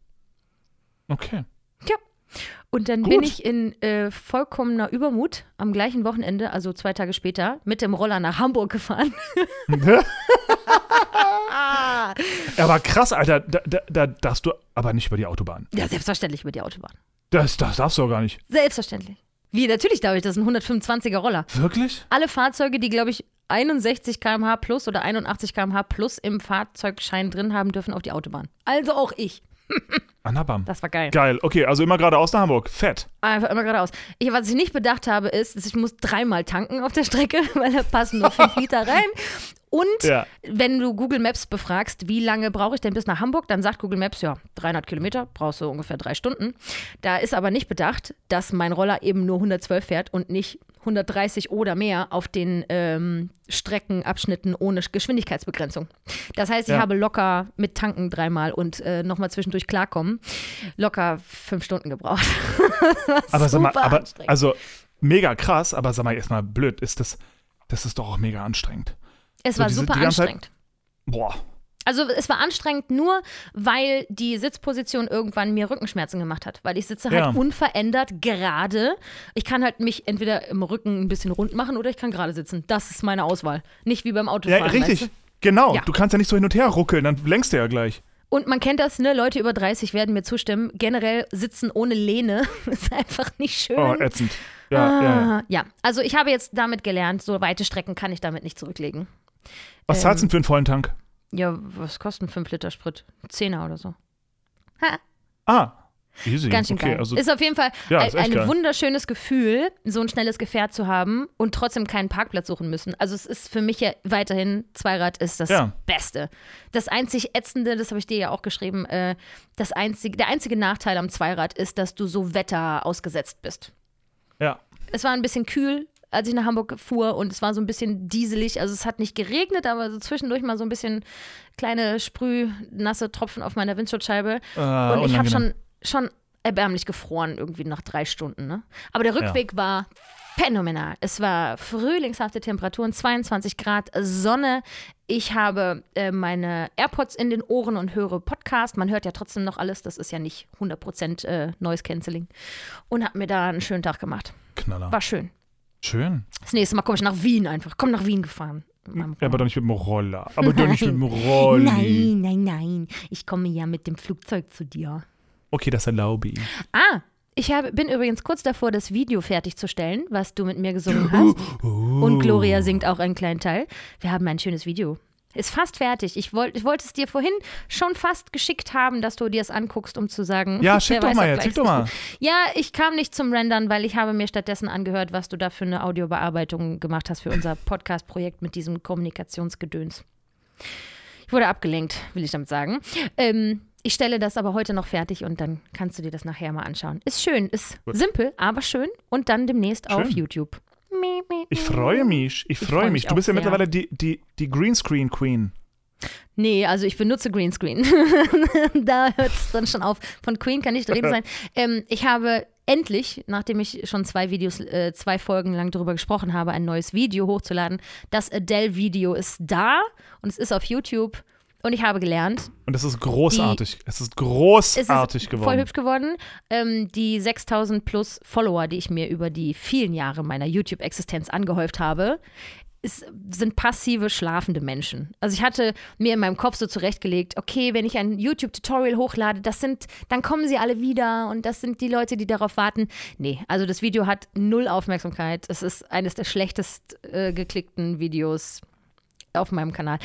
Okay. Ja. Und dann Gut. bin ich in äh, vollkommener Übermut am gleichen Wochenende, also zwei Tage später, mit dem Roller nach Hamburg gefahren. aber krass, Alter, da, da, da darfst du aber nicht über die Autobahn. Ja, selbstverständlich über die Autobahn. Das, das darfst du auch gar nicht. Selbstverständlich. Wie, natürlich darf ich, das ist ein 125er Roller. Wirklich? Alle Fahrzeuge, die, glaube ich, 61 km/h plus oder 81 km/h plus im Fahrzeugschein drin haben, dürfen auf die Autobahn. Also auch ich. Anabam. Das war geil. Geil. Okay, also immer geradeaus nach Hamburg. Fett. Einfach immer geradeaus. Ich, was ich nicht bedacht habe, ist, dass ich muss dreimal tanken auf der Strecke, weil da passen nur 5 Liter rein. Und Ja. wenn du Google Maps befragst, wie lange brauche ich denn bis nach Hamburg, dann sagt Google Maps, ja, 300 Kilometer, brauchst du ungefähr drei Stunden. Da ist aber nicht bedacht, dass mein Roller eben nur 112 fährt und nicht 130 oder mehr auf den ähm, Streckenabschnitten ohne Geschwindigkeitsbegrenzung. Das heißt, ich Ja. habe locker mit Tanken dreimal und äh, nochmal zwischendurch klarkommen, locker fünf Stunden gebraucht. Aber sag mal, aber, anstrengend. also mega krass, aber sag mal erstmal blöd, ist das, das ist doch auch mega anstrengend. es so war diese- super ganze Zeit- anstrengend. Boah. Also es war anstrengend nur, weil die Sitzposition irgendwann mir Rückenschmerzen gemacht hat. Weil ich sitze halt Ja. unverändert gerade. Ich kann halt mich entweder im Rücken ein bisschen rund machen oder ich kann gerade sitzen. Das ist meine Auswahl. Nicht wie beim Ja, Autofahren. richtig. Weißt Genau. Ja. Du kannst ja nicht so hin und her ruckeln, dann lenkst du ja gleich. du? Und man kennt das, ne? Leute über 30 werden mir zustimmen. Generell sitzen ohne Lehne ist einfach nicht schön. Oh, ätzend. Ja, ja, ja. Ah, ja, also ich habe jetzt damit gelernt, so weite Strecken kann ich damit nicht zurücklegen. Was zahlst du Ähm, denn für einen vollen Tank? Ja, was kosten 5 Liter Sprit? Zehner oder so. Ha, Ah, easy. Ganz schön okay, geil. Also, ist auf jeden Fall Ja, ein, ein wunderschönes Gefühl, so ein schnelles Gefährt zu haben und trotzdem keinen Parkplatz suchen müssen. Also es ist für mich ja weiterhin, Zweirad ist das Ja. Beste. Das einzig Ätzende, das habe ich dir ja auch geschrieben, äh, das einzige, der einzige Nachteil am Zweirad ist, dass du so Wetter ausgesetzt bist. ja. Es war ein bisschen kühl, als ich nach Hamburg fuhr und es war so ein bisschen dieselig. Also es hat nicht geregnet, aber so zwischendurch mal so ein bisschen kleine sprühnasse Tropfen auf meiner Windschutzscheibe. Äh, und ich habe schon, schon erbärmlich gefroren, irgendwie nach drei Stunden. Ne? Aber der Rückweg war phänomenal. Es war frühlingshafte Temperaturen, 22 Grad, Sonne. Ich habe äh, meine AirPods in den Ohren und höre Podcast. Man hört ja trotzdem noch alles. Das ist ja nicht 100% äh, Noise Cancelling. Und habe mir da einen schönen Tag gemacht. Knaller. War schön. Schön. Das nächste Mal komme ich nach Wien einfach. Komm nach Wien gefahren. Ja, aber Roller. doch nicht mit dem Roller. Aber doch nicht mit dem Rolli. Nein, nein, nein. Ich komme ja mit dem Flugzeug zu dir. Okay, das erlaube ich. Ah, ich habe, bin übrigens kurz davor, das Video fertigzustellen, was du mit mir gesungen hast. Und Gloria singt auch einen kleinen Teil. Wir haben ein schönes Video. Ist fast fertig. Ich, wollt, ich wollte es dir vorhin schon fast geschickt haben, dass du dir es anguckst, um zu sagen. Ja, schick doch mal jetzt, schick doch mal. Ja, ich kam nicht zum Rendern, weil ich habe mir stattdessen angehört, was du da für eine Audiobearbeitung gemacht hast für unser Podcast-Projekt mit diesem Kommunikationsgedöns. Ich wurde abgelenkt, will ich damit sagen. Ähm, ich stelle das aber heute noch fertig und dann kannst du dir das nachher mal anschauen. Ist schön, ist Gut. simpel, aber schön und dann demnächst auf Schön. YouTube. Ich freue mich. Ich freu freue mich mich. Du bist ja sehr. mittlerweile die, die, die Greenscreen Queen. Nee, also ich benutze Greenscreen. da hört es dann schon auf. Von Queen kann nicht die Rede sein. Ähm, ich habe endlich, nachdem ich schon zwei Videos, äh, zwei Folgen lang darüber gesprochen habe, ein neues Video hochzuladen. Das Adele-Video ist da und es ist auf YouTube. Und ich habe gelernt, Und es ist großartig. es ist es ist großartig voll geworden. hübsch geworden. Ähm, die 6000 plus Follower, die ich mir über die vielen Jahre meiner YouTube-Existenz angehäuft habe, ist, sind passive, schlafende Menschen. Also ich hatte mir in meinem Kopf so zurechtgelegt, okay, wenn ich ein YouTube-Tutorial hochlade, das sind, dann kommen sie alle wieder und das sind die Leute, die darauf warten. Nee, also das Video hat null Aufmerksamkeit. Es ist eines der schlechtest äh, geklickten Videos auf meinem Kanal.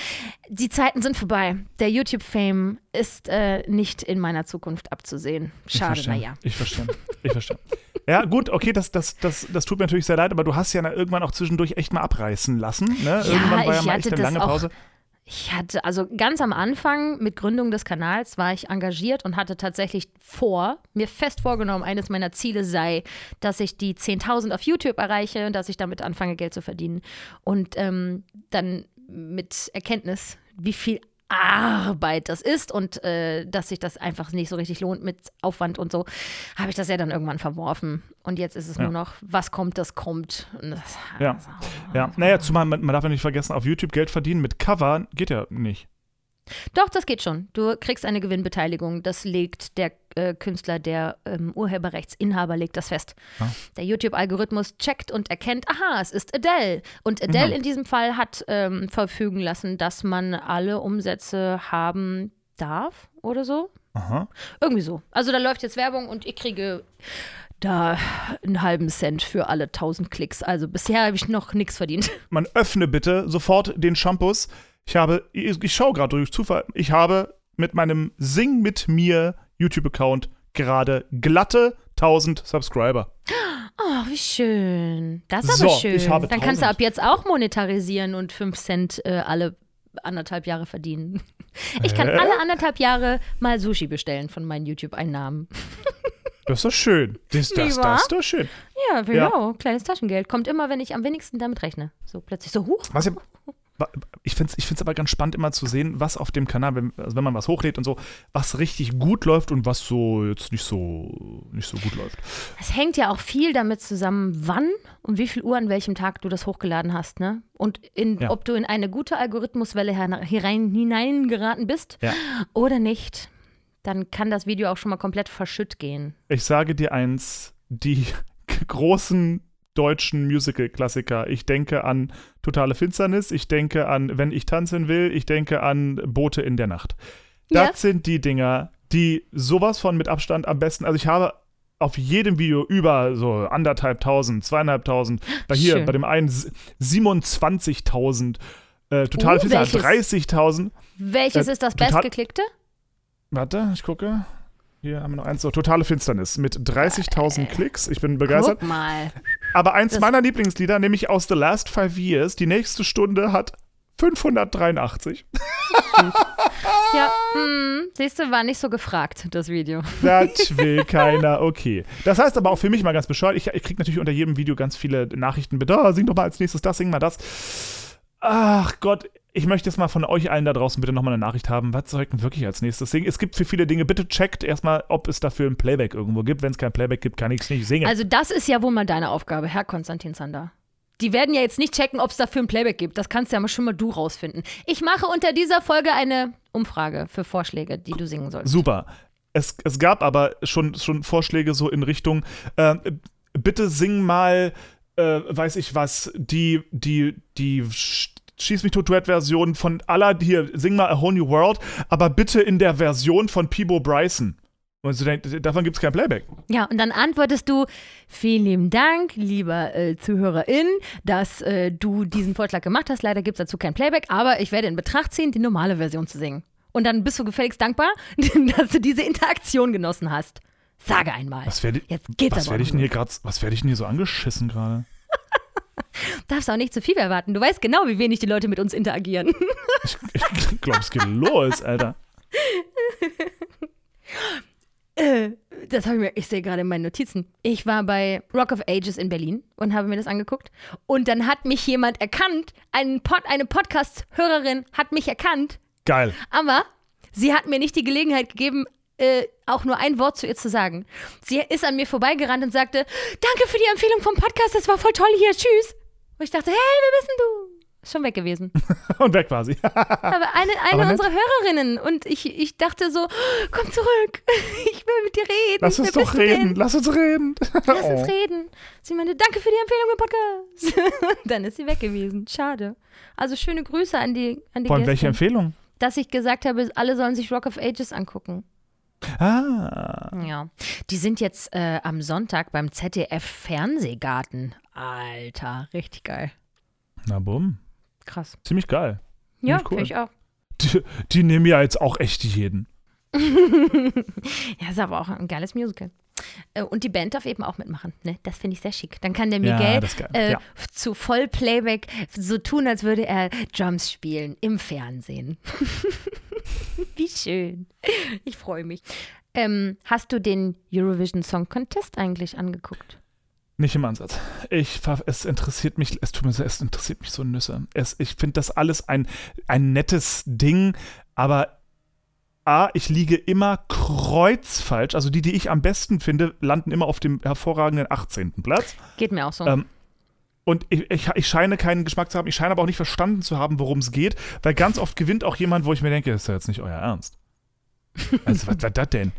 Die Zeiten sind vorbei. Der YouTube-Fame ist äh, nicht in meiner Zukunft abzusehen. Schade, naja. Ich verstehe. Ich verstehe. Ja, gut, okay, das, das, das, das tut mir natürlich sehr leid, aber du hast ja irgendwann auch zwischendurch echt mal abreißen lassen. Ne? irgendwann war ja ich mal echt eine lange Pause. Ich hatte, also ganz am Anfang mit Gründung des Kanals war ich engagiert und hatte tatsächlich vor, mir fest vorgenommen, eines meiner Ziele sei, dass ich die 10.000 auf YouTube erreiche und dass ich damit anfange, Geld zu verdienen. Und ähm, dann mit Erkenntnis, wie viel Arbeit das ist und äh, dass sich das einfach nicht so richtig lohnt mit Aufwand und so, habe ich das ja dann irgendwann verworfen. Und jetzt ist es Ja. nur noch, was kommt, das kommt. Das, Ja. Ja, naja, zumal man, man darf ja nicht vergessen, auf YouTube Geld verdienen mit Cover geht ja nicht. Doch, das geht schon. Du kriegst eine Gewinnbeteiligung. Das legt der äh, Künstler, der ähm, Urheberrechtsinhaber, legt das fest. Ah. Der YouTube-Algorithmus checkt und erkennt, aha, es ist Adele. Und Adele Mhm. in diesem Fall hat ähm, verfügen lassen, dass man alle Umsätze haben darf oder so. Aha. Irgendwie so. Also da läuft jetzt Werbung und ich kriege da einen halben Cent für alle 1000 Klicks. Also bisher habe ich noch nichts verdient. Man öffne bitte sofort den Shampoos. Ich habe, ich, ich schaue gerade durch Zufall, ich habe mit meinem Sing mit mir YouTube-Account gerade glatte 1000 Subscriber. Oh, wie schön. Das ist So, aber schön. Dann kannst du 1000. ab jetzt auch monetarisieren und 5 Cent äh, alle anderthalb Jahre verdienen. Ich kann Hä? alle anderthalb Jahre mal Sushi bestellen von meinen YouTube-Einnahmen. Das ist doch schön. Das, das, das ist doch schön. Ja, Ja. ja. kleines Taschengeld. Kommt immer, wenn ich am wenigsten damit rechne. So plötzlich so hoch. Was ich ich finde es ich find's aber ganz spannend, immer zu sehen, was auf dem Kanal, wenn, also wenn man was hochlädt und so, was richtig gut läuft und was so jetzt nicht so, nicht so gut läuft. Es hängt ja auch viel damit zusammen, wann und wie viel Uhr an welchem Tag du das hochgeladen hast, ne? Und in, Ja. ob du in eine gute Algorithmuswelle her- herein, hineingeraten bist Ja. oder nicht. Dann kann das Video auch schon mal komplett verschütt gehen. Ich sage dir eins, die großen deutschen Musical-Klassiker. Ich denke an Totale Finsternis, ich denke an Wenn ich tanzen will, ich denke an Boote in der Nacht. Das Ja. sind die Dinger, die sowas von mit Abstand am besten, also ich habe auf jedem Video über so anderthalb tausend, zweieinhalbtausend, bei hier, Schön. bei dem einen s- 27.000, äh, Totale Finsternis welches? 30.000. Welches Äh, ist das total- bestgeklickte? Warte, ich gucke. Hier haben wir noch eins, so Totale Finsternis mit 30.000 Klicks. Ich bin begeistert. Guck mal. Aber eins Das- meiner Lieblingslieder, nämlich aus The Last Five Years, die nächste Stunde hat 583. Ja, hm, siehst du, war nicht so gefragt, das Video. Das will keiner, okay. Das heißt aber auch für mich mal ganz bescheuert, ich, ich kriege natürlich unter jedem Video ganz viele Nachrichten mit, oh, sing doch mal als nächstes das, sing mal das. Ach Gott, ich möchte jetzt mal von euch allen da draußen bitte nochmal eine Nachricht haben. Was soll ich denn wirklich als nächstes singen? Es gibt für viele Dinge, bitte checkt erstmal, ob es dafür ein Playback irgendwo gibt. Wenn es kein Playback gibt, kann ich es nicht singen. Also das ist ja wohl mal deine Aufgabe, Herr Konstantin Zander. Die werden ja jetzt nicht checken, ob es dafür ein Playback gibt. Das kannst ja mal schon mal du rausfinden. Ich mache unter dieser Folge eine Umfrage für Vorschläge, die du singen sollst. Super. Es, es gab aber schon, schon Vorschläge so in Richtung, äh, bitte sing mal, äh, weiß ich was, die, die, die Sch- Schieß mich tot Duett-Version von aller, hier, sing mal A Whole New World, aber bitte in der Version von Peebo Bryson. Und so, denkt, davon gibt es kein Playback. Ja, und dann antwortest du, vielen lieben Dank, lieber äh, Zuhörerin, dass äh, du diesen Vorschlag gemacht hast. Leider gibt es dazu kein Playback, aber ich werde in Betracht ziehen, die normale Version zu singen. Und dann bist du gefälligst dankbar, dass du diese Interaktion genossen hast. Sage einmal. Was werde werd ich auch denn hier los. gerade, was werde ich denn hier so angeschissen gerade? Darfst auch nicht zu viel erwarten. Du weißt genau, wie wenig die Leute mit uns interagieren. Ich glaube, es geht los, Alter. Äh, das habe ich mir, ich sehe gerade in meinen Notizen. Ich war bei Rock of Ages in Berlin und habe mir das angeguckt. Und dann hat mich jemand erkannt, ein Pod, eine Podcast-Hörerin hat mich erkannt, Geil. aber sie hat mir nicht die Gelegenheit gegeben, äh, auch nur ein Wort zu ihr zu sagen. Sie ist an mir vorbeigerannt und sagte, danke für die Empfehlung vom Podcast, das war voll toll hier, tschüss. Und ich dachte, hey, wer bist denn du? Ist schon weg gewesen. Und weg war sie. Aber eine, eine Aber unserer Hörerinnen. Und ich, ich dachte so, komm zurück. Ich will mit dir reden. Lass uns doch denn? reden. Lass uns reden. Lass Oh. uns reden. Sie meinte, danke für die Empfehlung im Podcast. Dann ist sie weg gewesen. Schade. Also schöne Grüße an die, an die Vor allem, welche Empfehlung? dass ich gesagt habe, alle sollen sich Rock of Ages angucken. Ah. Ja. Die sind jetzt äh, am Sonntag beim ZDF Fernsehgarten. Alter, richtig geil. Na bumm. Krass. Ziemlich geil. Ja, cool. ich auch. Die, die nehmen ja jetzt auch echt jeden. Ja, ist aber auch ein geiles Musical. Äh, Und die Band darf eben auch mitmachen. Ne? Das finde ich sehr schick. Dann kann der Ja, Miguel geil. äh, Ja. zu Vollplayback so tun, als würde er Drums spielen im Fernsehen. Wie schön. Ich freue mich. Ähm, hast du den Eurovision Song Contest eigentlich angeguckt? Nicht im Ansatz. Ich, es interessiert mich, es tut mir so, es interessiert mich so Nüsse. Es, ich finde das alles ein, ein nettes Ding, aber A, ich liege immer kreuzfalsch. Also die, die ich am besten finde, landen immer auf dem hervorragenden 18. Platz. Geht mir auch so. Ähm, Und ich, ich, ich scheine keinen Geschmack zu haben, ich scheine aber auch nicht verstanden zu haben, worum es geht, weil ganz oft gewinnt auch jemand, wo ich mir denke, das ist ja jetzt nicht euer Ernst. Also, was war das denn?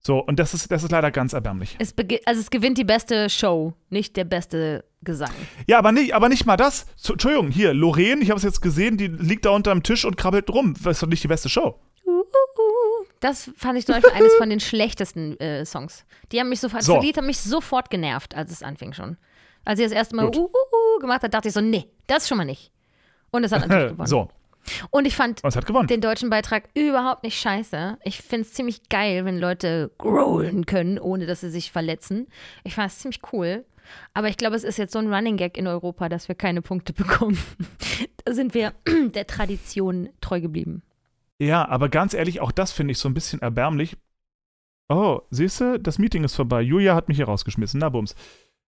So, und das ist, das ist leider ganz erbärmlich. es, also es gewinnt die beste Show, nicht der beste Gesang. Ja, aber nicht, aber nicht mal das. Entschuldigung, hier, Lorraine, ich habe es jetzt gesehen, die liegt da unterm Tisch und krabbelt rum. Das ist doch nicht die beste Show. Das fand ich zum Beispiel eines von den schlechtesten äh, Songs. Die haben mich sofort, So. das Lied hat mich sofort genervt, als es anfing schon. Als sie das erste Mal uh, uh, uh gemacht hat, dachte ich so, nee, das schon mal nicht. Und es hat natürlich gewonnen. so, Und ich fand den deutschen Beitrag überhaupt nicht scheiße. Ich finde es ziemlich geil, wenn Leute growlen können, ohne dass sie sich verletzen. Ich fand es ziemlich cool. Aber ich glaube, es ist jetzt so ein Running Gag in Europa, dass wir keine Punkte bekommen. da sind wir der Tradition treu geblieben. Ja, aber ganz ehrlich, auch das finde ich so ein bisschen erbärmlich. Oh, siehst du, das Meeting ist vorbei. Julia hat mich hier rausgeschmissen. Na, bums.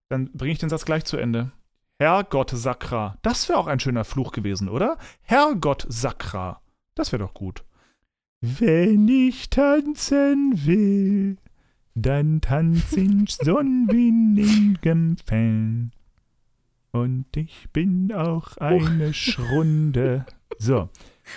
Dann bringe ich den Satz gleich zu Ende. Herrgott Sakra. Das wäre auch ein schöner Fluch gewesen, oder? Herrgott Sakra. Das wäre doch gut. Wenn ich tanzen will, dann tanz in sonnenwindigem Fell. Und ich bin auch eine Schrunde. So.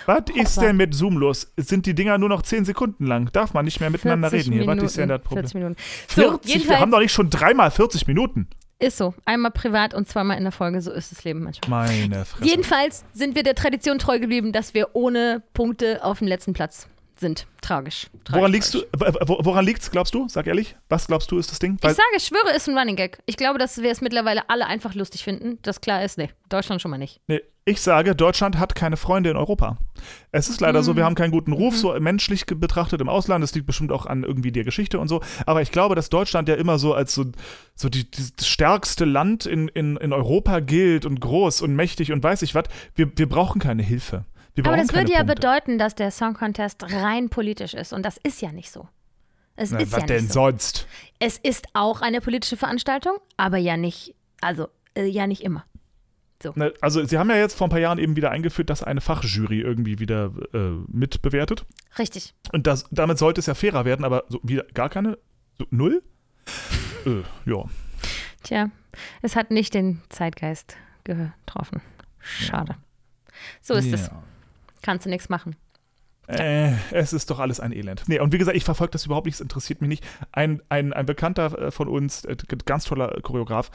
Was ist denn mit Zoom los? Sind die Dinger nur noch 10 Sekunden lang? Darf man nicht mehr miteinander 40 reden hier? Was ist denn das Problem? 40 Minuten. So, 40, wir haben doch nicht schon dreimal 40 Minuten. ist so. Einmal privat und zweimal in der Folge. So ist das Leben manchmal. Meine Fresse. Jedenfalls sind wir der Tradition treu geblieben, dass wir ohne Punkte auf dem letzten Platz sind. Tragisch. Tragisch Woran liegst tragisch. Woran liegt's, glaubst du? Sag ehrlich. Was glaubst du, ist das Ding? Weil, Ich sage, ich schwöre, ist ein Running Gag. Ich glaube, dass wir es mittlerweile alle einfach lustig finden. Das klar ist, nee, Deutschland schon mal nicht. nee, ich sage, Deutschland hat keine Freunde in Europa. Es ist leider so, wir haben keinen guten Ruf, so menschlich betrachtet im Ausland. Das liegt bestimmt auch an irgendwie der Geschichte und so. Aber ich glaube, dass Deutschland ja immer so als so, so die, die, das stärkste Land in, in, in Europa gilt und groß und mächtig und weiß ich was. Wir, wir brauchen keine Hilfe. Aber das würde ja Punkte. bedeuten, dass der Song Contest rein politisch ist. Und das ist ja nicht so. Es Na, ist was ja denn nicht so. sonst? Es ist auch eine politische Veranstaltung, aber ja nicht, also äh, ja nicht immer. Ne, Also, sie haben ja jetzt vor ein paar Jahren eben wieder eingeführt, dass eine Fachjury irgendwie wieder äh, mitbewertet. Richtig. Und das, damit sollte es ja fairer werden, aber so wieder gar keine? So, null? äh, ja. Tja, es hat nicht den Zeitgeist getroffen. Schade. So ist es. Ja. Kannst du nichts machen. Äh, es ist doch alles ein Elend. Nee, und wie gesagt, ich verfolge das überhaupt nicht, es interessiert mich nicht. Ein, ein, ein Bekannter äh, von uns, äh, ganz toller Choreograf,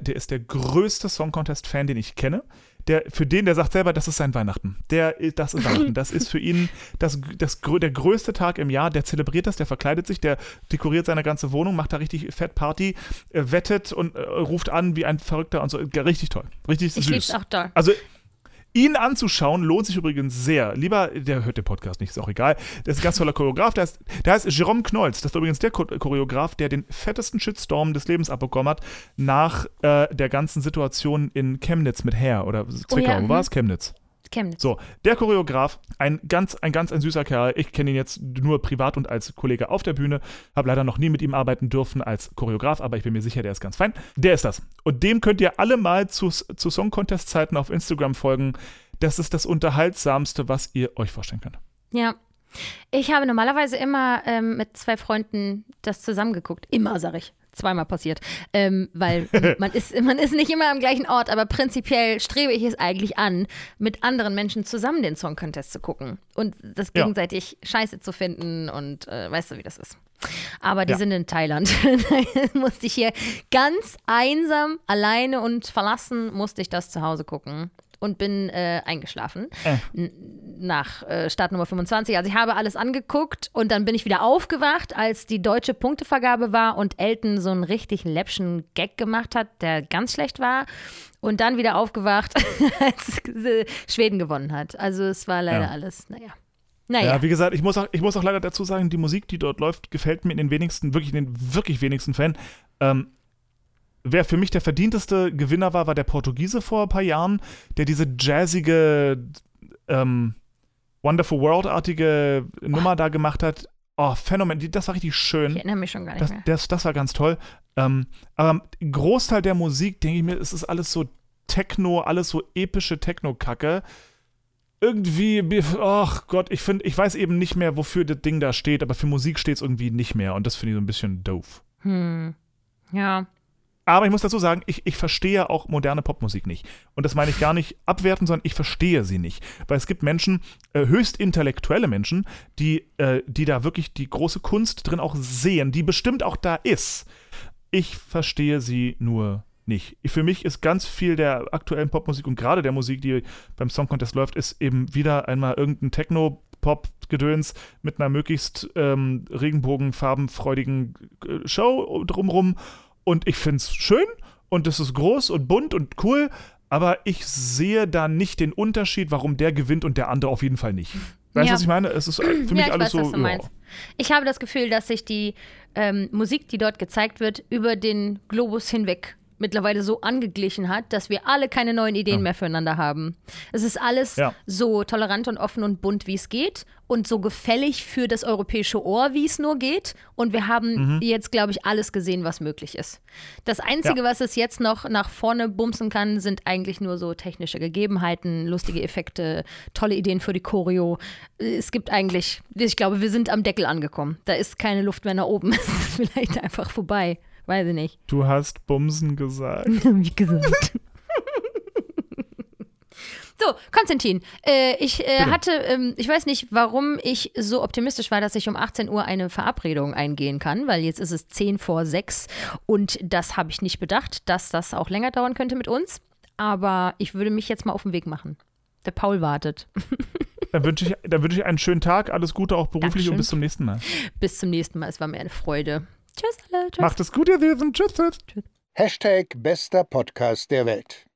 der, ist der größte Song Contest-Fan, den ich kenne. Der, für den, der sagt selber, das ist sein Weihnachten. Der, das ist Weihnachten. Das ist für ihn das, das, der größte Tag im Jahr. Der zelebriert das, der verkleidet sich, der dekoriert seine ganze Wohnung, macht da richtig fett Party, äh, wettet und äh, ruft an wie ein Verrückter und so. Richtig toll. Richtig Ich süß. lieb's auch doll. Also ihn anzuschauen lohnt sich übrigens sehr. Lieber, der hört den Podcast nicht, ist auch egal. Der ist ein ganz toller Choreograf. Der heißt, der heißt Jerome Knolz. Das ist übrigens der Cho- Choreograf, der den fettesten Shitstorm des Lebens abbekommen hat nach äh, der ganzen Situation in Chemnitz mit Hair oder Zwickau. ja, Wo war mhm. es? Chemnitz. Chemnitz. So, der Choreograf, ein ganz, ein ganz ein süßer Kerl. Ich kenne ihn jetzt nur privat und als Kollege auf der Bühne. Habe leider noch nie mit ihm arbeiten dürfen als Choreograf, aber ich bin mir sicher, der ist ganz fein. Der ist das. Und dem könnt ihr alle mal zu, zu Song Contest Zeiten auf Instagram folgen. Das ist das unterhaltsamste, was ihr euch vorstellen könnt. Ja. Ich habe normalerweise immer ähm, mit zwei Freunden das zusammengeguckt. Immer, sag ich. Zweimal passiert. Ähm, weil man ist, man ist nicht immer am gleichen Ort, aber prinzipiell strebe ich es eigentlich an, mit anderen Menschen zusammen den Song Contest zu gucken und das Ja. gegenseitig scheiße zu finden und äh, weißt du, wie das ist. Aber die Ja. sind in Thailand. Da musste ich hier ganz einsam, alleine und verlassen, musste ich das zu Hause gucken und bin äh, eingeschlafen. Äh. Nach äh, Startnummer 25. Also ich habe alles angeguckt und dann bin ich wieder aufgewacht, als die deutsche Punktevergabe war und Elton so einen richtig läppschen Gag gemacht hat, der ganz schlecht war. Und dann wieder aufgewacht, als Schweden gewonnen hat. Also es war leider Ja. alles, naja. Ja, Naja. wie gesagt, ich muss, auch, ich muss auch leider dazu sagen, die Musik, die dort läuft, gefällt mir in den wenigsten, wirklich in den wirklich wenigsten Fällen. Ähm, wer für mich der verdienteste Gewinner war, war der Portugiese vor ein paar Jahren, der diese jazzige, ähm, Wonderful World-artige Nummer da gemacht hat. Oh, Phänomen, das war richtig schön. ich erinnere mich schon gar nicht Das, mehr. das, das war ganz toll. Ähm, aber Großteil der Musik, denke ich mir, es ist alles so Techno, alles so epische Techno-Kacke. Irgendwie, ach Gott, ich finde, ich weiß eben nicht mehr, wofür das Ding da steht, aber für Musik steht es irgendwie nicht mehr und das finde ich so ein bisschen doof. Hm. Ja. Aber ich muss dazu sagen, ich, ich verstehe auch moderne Popmusik nicht. Und das meine ich gar nicht abwerten, sondern ich verstehe sie nicht. Weil es gibt Menschen, äh, höchst intellektuelle Menschen, die, äh, die da wirklich die große Kunst drin auch sehen, die bestimmt auch da ist. Ich verstehe sie nur nicht. Ich, für mich ist ganz viel der aktuellen Popmusik und gerade der Musik, die beim Song Contest läuft, ist eben wieder einmal irgendein Techno-Pop-Gedöns mit einer möglichst ähm, regenbogenfarbenfreudigen äh, Show drumrum. Und ich finde es schön und es ist groß und bunt und cool, aber ich sehe da nicht den Unterschied, warum der gewinnt und der andere auf jeden Fall nicht. Weißt du, Ja. was ich meine? Es ist äh, für mich ja, ich alles weiß, so. was du. Ich habe das Gefühl, dass sich die ähm, Musik, die dort gezeigt wird, über den Globus hinweg mittlerweile so angeglichen hat, dass wir alle keine neuen Ideen Ja. mehr füreinander haben. Es ist alles Ja. so tolerant und offen und bunt, wie es geht und so gefällig für das europäische Ohr, wie es nur geht. Und wir haben jetzt, glaube ich, alles gesehen, was möglich ist. Das Einzige, Ja. was es jetzt noch nach vorne bumsen kann, sind eigentlich nur so technische Gegebenheiten, lustige Effekte, tolle Ideen für die Choreo. Es gibt eigentlich, ich glaube, wir sind am Deckel angekommen. Da ist keine Luft mehr nach oben. Es ist vielleicht einfach vorbei. Weiß ich nicht. Du hast Bumsen gesagt. Wie gesagt. So, Konstantin, äh, ich äh, hatte, ähm, ich weiß nicht, warum ich so optimistisch war, dass ich um 18 Uhr eine Verabredung eingehen kann, weil jetzt ist es 10 vor 6 und das habe ich nicht bedacht, dass das auch länger dauern könnte mit uns. Aber ich würde mich jetzt mal auf den Weg machen. Der Paul wartet. Dann wünsche ich, dann wünsche ich einen schönen Tag, alles Gute auch beruflich Dankeschön. und bis zum nächsten Mal. Bis zum nächsten Mal. Es war mir eine Freude. Tschüss alle. Tschüss. Macht es gut, ihr Süßen. Tschüss. tschüss. Hashtag bester Podcast der Welt.